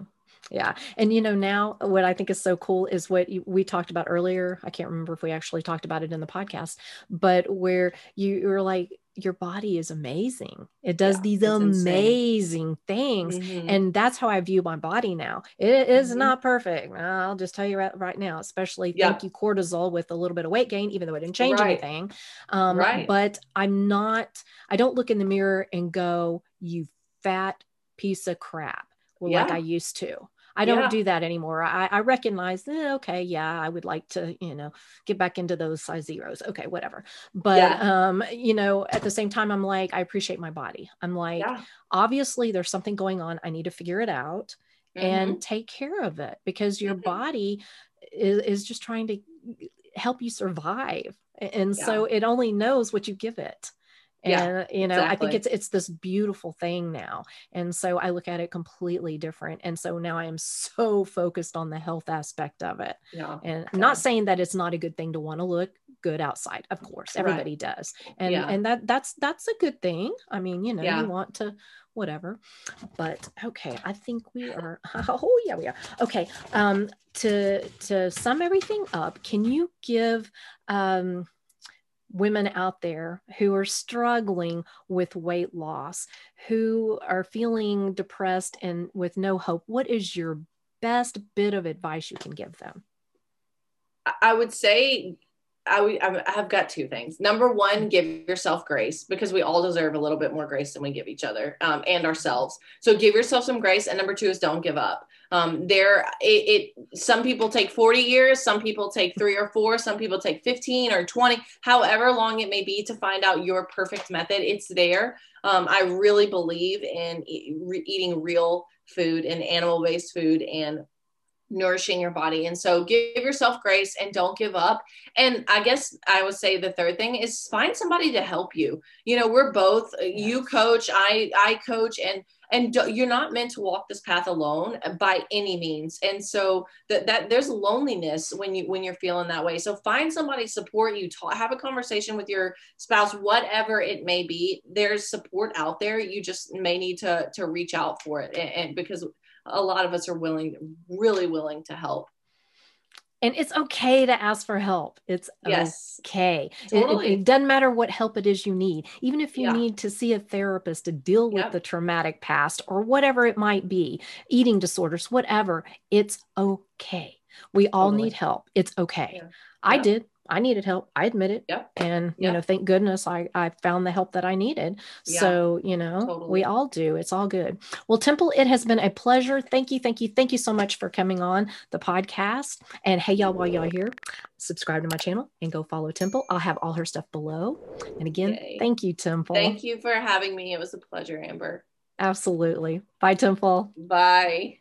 A: Yeah. And you know, now what I think is so cool is what you, we talked about earlier. I can't remember if we actually talked about it in the podcast, but where you were like, your body is amazing. It does yeah, these amazing insane. things. Mm-hmm. And that's how I view my body now. It is mm-hmm. not perfect. I'll just tell you right, right now, especially yeah. thank you cortisol with a little bit of weight gain, even though it didn't change right. anything. Um, right. But I'm not, I don't look in the mirror and go, you fat piece of crap. Well, yeah. like I used to. I don't yeah. do that anymore. I, I recognize, eh, okay, yeah, I would like to, you know, get back into those size zeros. Okay, whatever. But, yeah. um, you know, at the same time, I'm like, I appreciate my body. I'm like, yeah. obviously, there's something going on. I need to figure it out mm-hmm. and take care of it because your mm-hmm. body is, is just trying to help you survive. And so it only knows what you give it and yeah, you know exactly. i think it's it's this beautiful thing now and so i look at it completely different and so now i am so focused on the health aspect of it
B: yeah
A: and i'm not saying that it's not a good thing to want to look good outside of course everybody right. does and yeah. and that that's that's a good thing i mean you know yeah. you want to whatever but okay i think we are <laughs> oh yeah we are okay um to to sum everything up can you give um women out there who are struggling with weight loss, who are feeling depressed and with no hope, what is your best bit of advice you can give them?
B: I would say I have got two things. Number one, give yourself grace because we all deserve a little bit more grace than we give each other um, and ourselves. So give yourself some grace. And number two is don't give up. Um, there, it, it, some people take 40 years, some people take three or four, some people take 15 or 20, however long it may be to find out your perfect method. It's there. Um, I really believe in e- eating real food and animal based food and nourishing your body. And so give yourself grace and don't give up. And I guess I would say the third thing is find somebody to help you. You know, we're both uh, yes. you coach, I I coach and and you're not meant to walk this path alone uh, by any means and so that, that there's loneliness when you when you're feeling that way so find somebody support you talk, have a conversation with your spouse whatever it may be there's support out there you just may need to to reach out for it and, and because a lot of us are willing really willing to help
A: and it's okay to ask for help it's
B: yes.
A: okay totally. it, it, doesn't matter what help it is you need even if you yeah. need to see a therapist to deal with yep. the traumatic past or whatever it might be eating disorders whatever it's okay we all totally. need help it's okay yeah. i yeah. did I needed help. I admit it.
B: Yep.
A: And,
B: yep.
A: you know, thank goodness I, I found the help that I needed. Yeah. So, you know, totally. we all do. It's all good. Well, Temple, it has been a pleasure. Thank you. Thank you. Thank you so much for coming on the podcast. And hey, y'all, while y'all are here, subscribe to my channel and go follow Temple. I'll have all her stuff below. And again, Yay. thank you, Temple.
B: Thank you for having me. It was a pleasure, Amber.
A: Absolutely. Bye, Temple.
B: Bye.